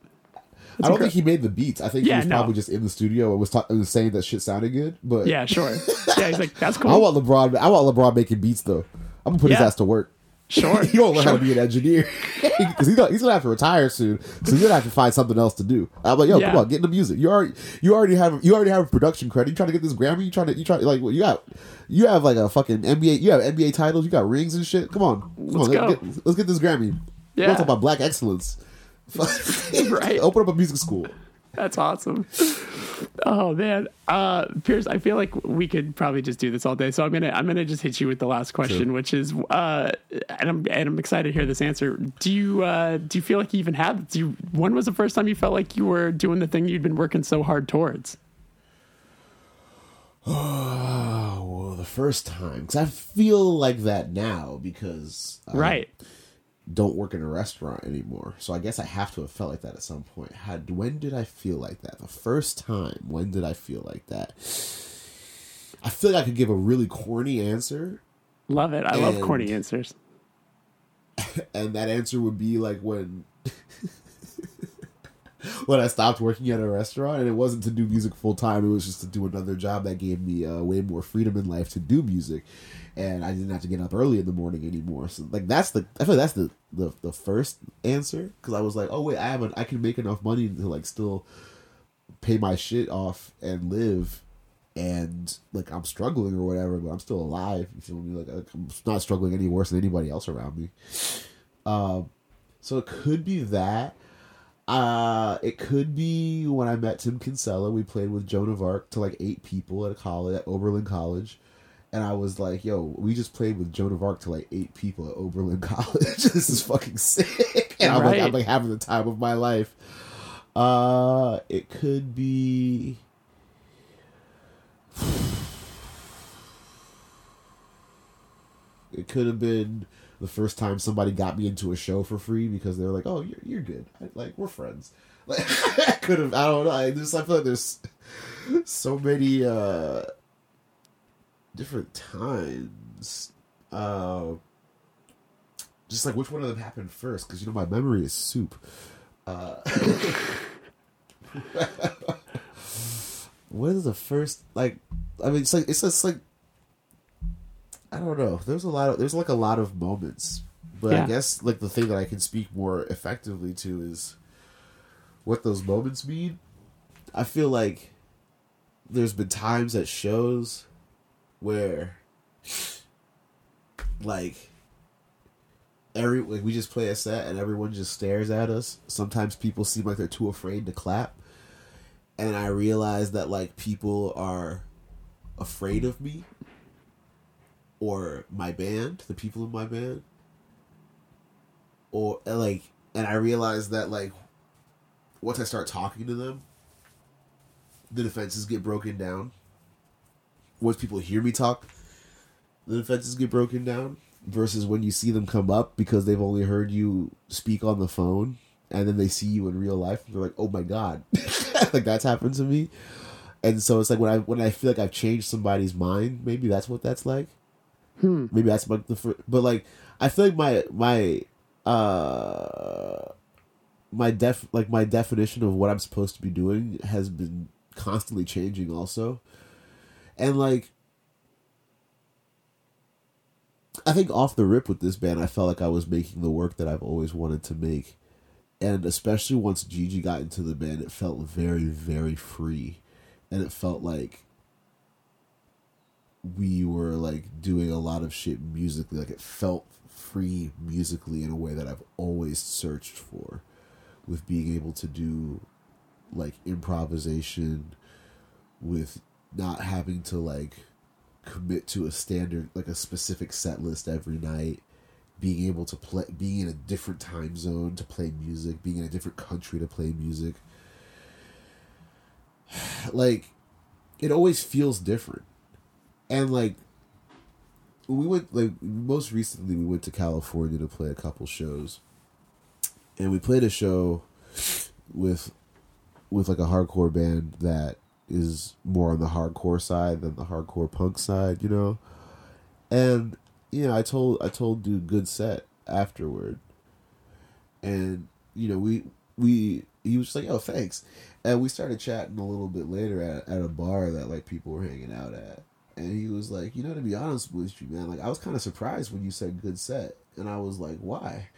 I don't incre- think he made the beats. I think Yeah, he was no. probably just in the studio and was, ta- and was saying that shit sounded good. But Yeah, sure. Yeah, he's like, that's cool. I want LeBron. I want LeBron making beats though. I'm gonna put his ass to work. Sure. He gonna learn how to be an engineer because he's he's gonna have to retire soon. So he's gonna have to find something else to do. I'm like, yo, Yeah. come on, get into music. You already you already have you already have a production credit. You trying to get this Grammy? You trying to you trying like what you got? You have like a fucking NBA. You have NBA titles. You got rings and shit. Come on, come Let's on, go. Let's, get, let's get this Grammy. Yeah. We're talking about black excellence. Right. Open up a music school. That's awesome. Oh man, uh, Pierce, I feel like we could probably just do this all day. So I'm gonna I'm gonna just hit you with the last question, Sure. which is, uh, and I'm and I'm excited to hear this answer. Do you uh, do you feel like you even have? Do you, when was the first time you felt like you were doing the thing you'd been working so hard towards? Oh, well, the first time because I feel like that now because I Right. Don't work in a restaurant anymore. So I guess I have to have felt like that at some point. Had when did I feel like that? The first time. When did I feel like that? I feel like I could give a really corny answer, Love it. I love corny answers. and that answer would be like when. When I stopped working at a restaurant, and it wasn't to do music full time, it was just to do another job that gave me uh, way more freedom in life to do music, and I didn't have to get up early in the morning anymore. So, like, that's the I feel like that's the the, the first answer because I was like, oh wait, I have an, I can make enough money to like still pay my shit off and live, and like I'm struggling or whatever, but I'm still alive. You feel me? Like I'm not struggling any worse than anybody else around me. Um, so it could be that. Uh, it could be when I met Tim Kinsella. We played with Joan of Arc to like eight people at a college at Oberlin College, and I was like, "Yo, we just played with Joan of Arc to like eight people at Oberlin College. this is fucking sick." And I'm like, I'm like having the time of my life. Uh, it could be. It could have been the first time somebody got me into a show for free because they were like, "Oh, you're you're good. I- Like we're friends." Like I could have. I don't know. I just I feel like there's so many uh different times. Uh, just like which one of them happened first because you know my memory is soup. Uh, what is the first like? I mean, it's like it's just like I don't know. There's a lot of there's like a lot of moments, but Yeah. I guess like the thing that I can speak more effectively to is what those moments mean. I feel like there's been times at shows where like every like we just play a set and everyone just stares at us. Sometimes people seem like they're too afraid to clap. And I realize that like people are afraid of me or my band, the people in my band. Or like and I realize that like once I start talking to them, the defenses get broken down. Once people hear me talk, the defenses get broken down. Versus when you see them come up because they've only heard you speak on the phone, and then they see you in real life, they're like, "Oh my god!" like that's happened to me. And so it's like when I when I feel like I've changed somebody's mind, maybe that's what that's like. Maybe that's like the fir- but like I feel like my my uh my def like my definition of what I'm supposed to be doing has been constantly changing also. And like I think off the rip with this band I felt like I was making the work that I've always wanted to make. And especially once Gigi got into the band it felt very very free and it felt like we were like doing a lot of shit musically. Like it felt free musically in a way that I've always searched for with being able to do like improvisation with not having to like commit to a standard like a specific set list every night. Being able to play being in a different time zone to play music being in a different country to play music. Like it always feels different and like we went like most recently we went to california to play a couple shows. And we played a show with with like a hardcore band that is more on the hardcore side than the hardcore punk side you know? And you know i told i told dude good set afterward. And you know we we he was just like oh thanks. And we started chatting a little bit later at, at a bar that like people were hanging out at and he was like you know to be honest with you man like i was kind of surprised when you said good set. And i was like why?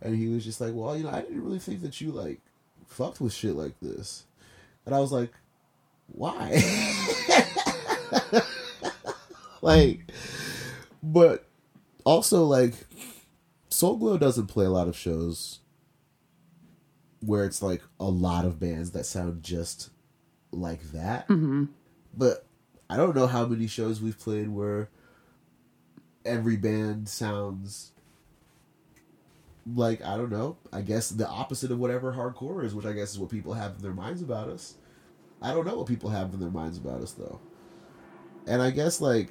And he was just like well you know i didn't really think that you like fucked with shit like this. And i was like why? Like but also like Soul Glo doesn't play a lot of shows where it's like a lot of bands that sound just like that. Mm-hmm. But i don't know how many shows we've played where every band sounds like i don't know i guess the opposite of whatever hardcore is which i guess is what people have in their minds about us. I don't know what people have in their minds about us though. And i guess like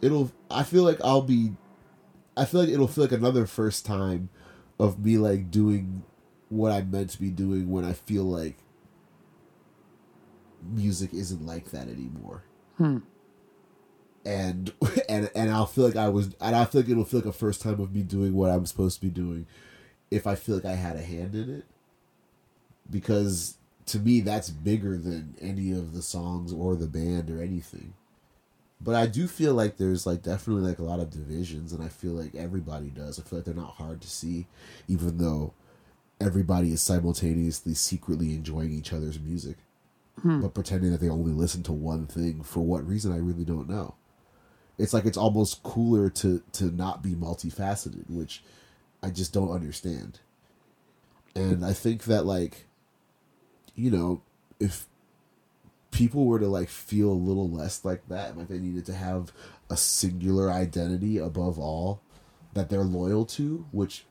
it'll i feel like i'll be i feel like it'll feel like another first time of me like doing what i'm meant to be doing when i feel like music isn't like that anymore. Hmm. And and and I'll feel like I was and I feel like it'll feel like a first time of me doing what I'm supposed to be doing if I feel like I had a hand in it. Because to me that's bigger than any of the songs or the band or anything. But I do feel like there's like definitely like a lot of divisions and I feel like everybody does. I feel like they're not hard to see even though everybody is simultaneously secretly enjoying each other's music Hmm. but pretending that they only listen to one thing for what reason I really don't know. It's like it's almost cooler to to not be multifaceted which i just don't understand. And i think that like you know if people were to like feel a little less like that like they needed to have a singular identity above all that they're loyal to which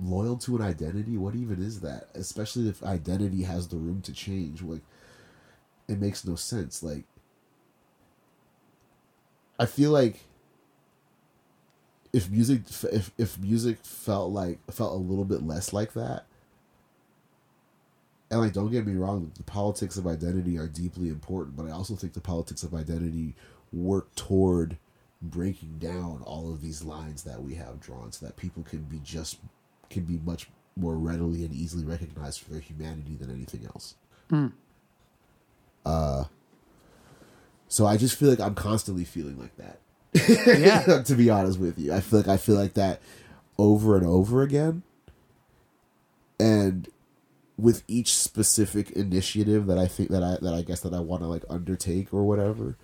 loyal to an identity what even is that? Especially if identity has the room to change like it makes no sense like I feel like if music if if music felt like felt a little bit less like that and like don't get me wrong the politics of identity are deeply important but i also think the politics of identity work toward breaking down all of these lines that we have drawn so that people can be just can be much more readily and easily recognized for their humanity than anything else. Hmm. Uh so I just feel like I'm constantly feeling like that. Yeah. to be honest with you. I feel like I feel like that over and over again. And with each specific initiative that I think that I that I guess that I want to like undertake or whatever,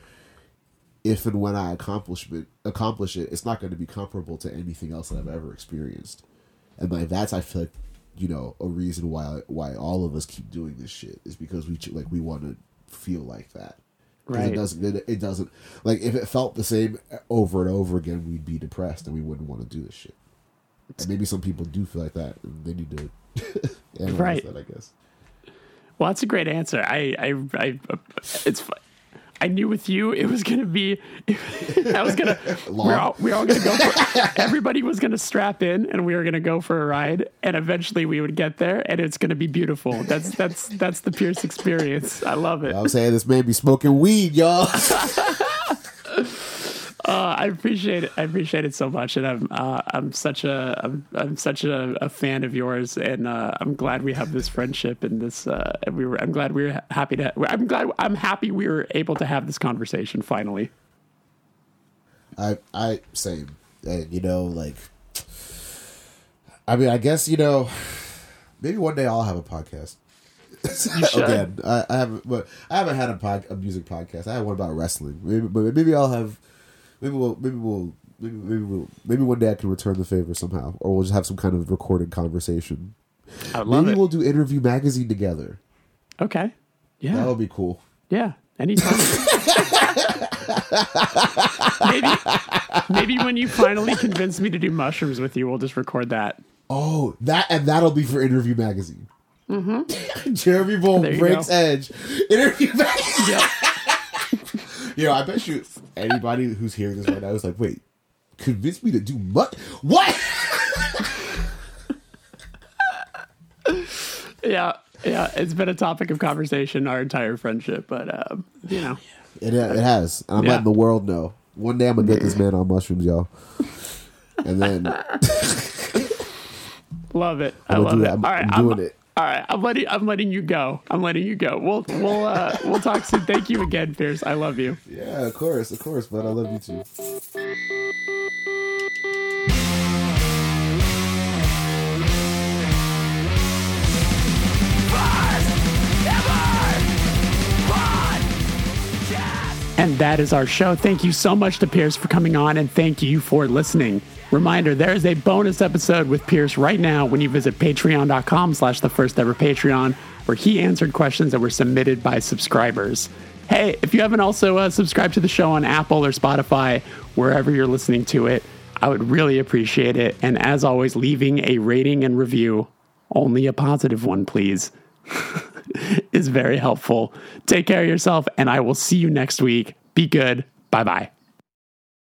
if and when I accomplish it, accomplish it, it's not going to be comparable to anything else that I've ever experienced. And like that's I feel like you know a reason why why all of us keep doing this shit is because we like we want to feel like that. Right. It doesn't. It, it doesn't. Like if it felt the same over and over again, we'd be depressed and we wouldn't want to do this shit. And maybe some people do feel like that, and they need to analyze Right. that. I guess. Well, that's a great answer. I, I, I it's. I knew with you it was gonna be. I was gonna. We're all, we're all gonna go. For, everybody was gonna strap in, and we were gonna go for a ride, and eventually we would get there, and it's gonna be beautiful. That's that's that's the Pierce experience. I love it. I'm saying this man be smoking weed, y'all. Uh, I appreciate it. I appreciate it so much, and I'm uh, I'm such a I'm, I'm such a, a fan of yours, and uh, I'm glad we have this friendship and this. Uh, and we were I'm glad we were happy to. I'm glad I'm happy we were able to have this conversation finally. I I same. And you know, like I mean, I guess, you know, maybe one day I'll have a podcast. Again, I, I haven't but I haven't had a pod, a music podcast. I had one about wrestling. Maybe but maybe I'll have maybe we'll maybe we'll maybe maybe we'll maybe one day I can return the favor somehow. Or we'll just have some kind of recorded conversation. I love maybe it. we'll do interview magazine together. okay. Yeah. That would be cool. Yeah, anytime. maybe, maybe when you finally convince me to do mushrooms with you, we'll just record that. Oh, that and that'll be for Interview Magazine. Mm-hmm. Jeremy Bolm breaks go. edge. Interview Magazine. Yep. You know, I bet you anybody who's hearing this right now is like, wait, convince me to do what? What? yeah, yeah. It's been a topic of conversation our entire friendship, but um, you know, It, it has. I'm Yeah. letting the world know. One day I'm gonna get this man on mushrooms, y'all. And then love it. I love it. I'm, All right, I'm I'm, doing it. All right. I'm letting I'm letting you go. I'm letting you go. We'll we'll uh, we'll talk soon. Thank you again, Pierce. I love you. Yeah, of course, of course, but I love you too. And that is our show. Thank you so much to Pierce for coming on, and thank you for listening. Reminder, there is a bonus episode with Pierce right now when you visit patreon.com slash the first ever Patreon, where he answered questions that were submitted by subscribers. Hey, if you haven't also uh, subscribed to the show on Apple or Spotify, wherever you're listening to it, I would really appreciate it. And as always, leaving a rating and review, only a positive one, please is very helpful. Take care of yourself, and I will see you next week. Be good. Bye bye.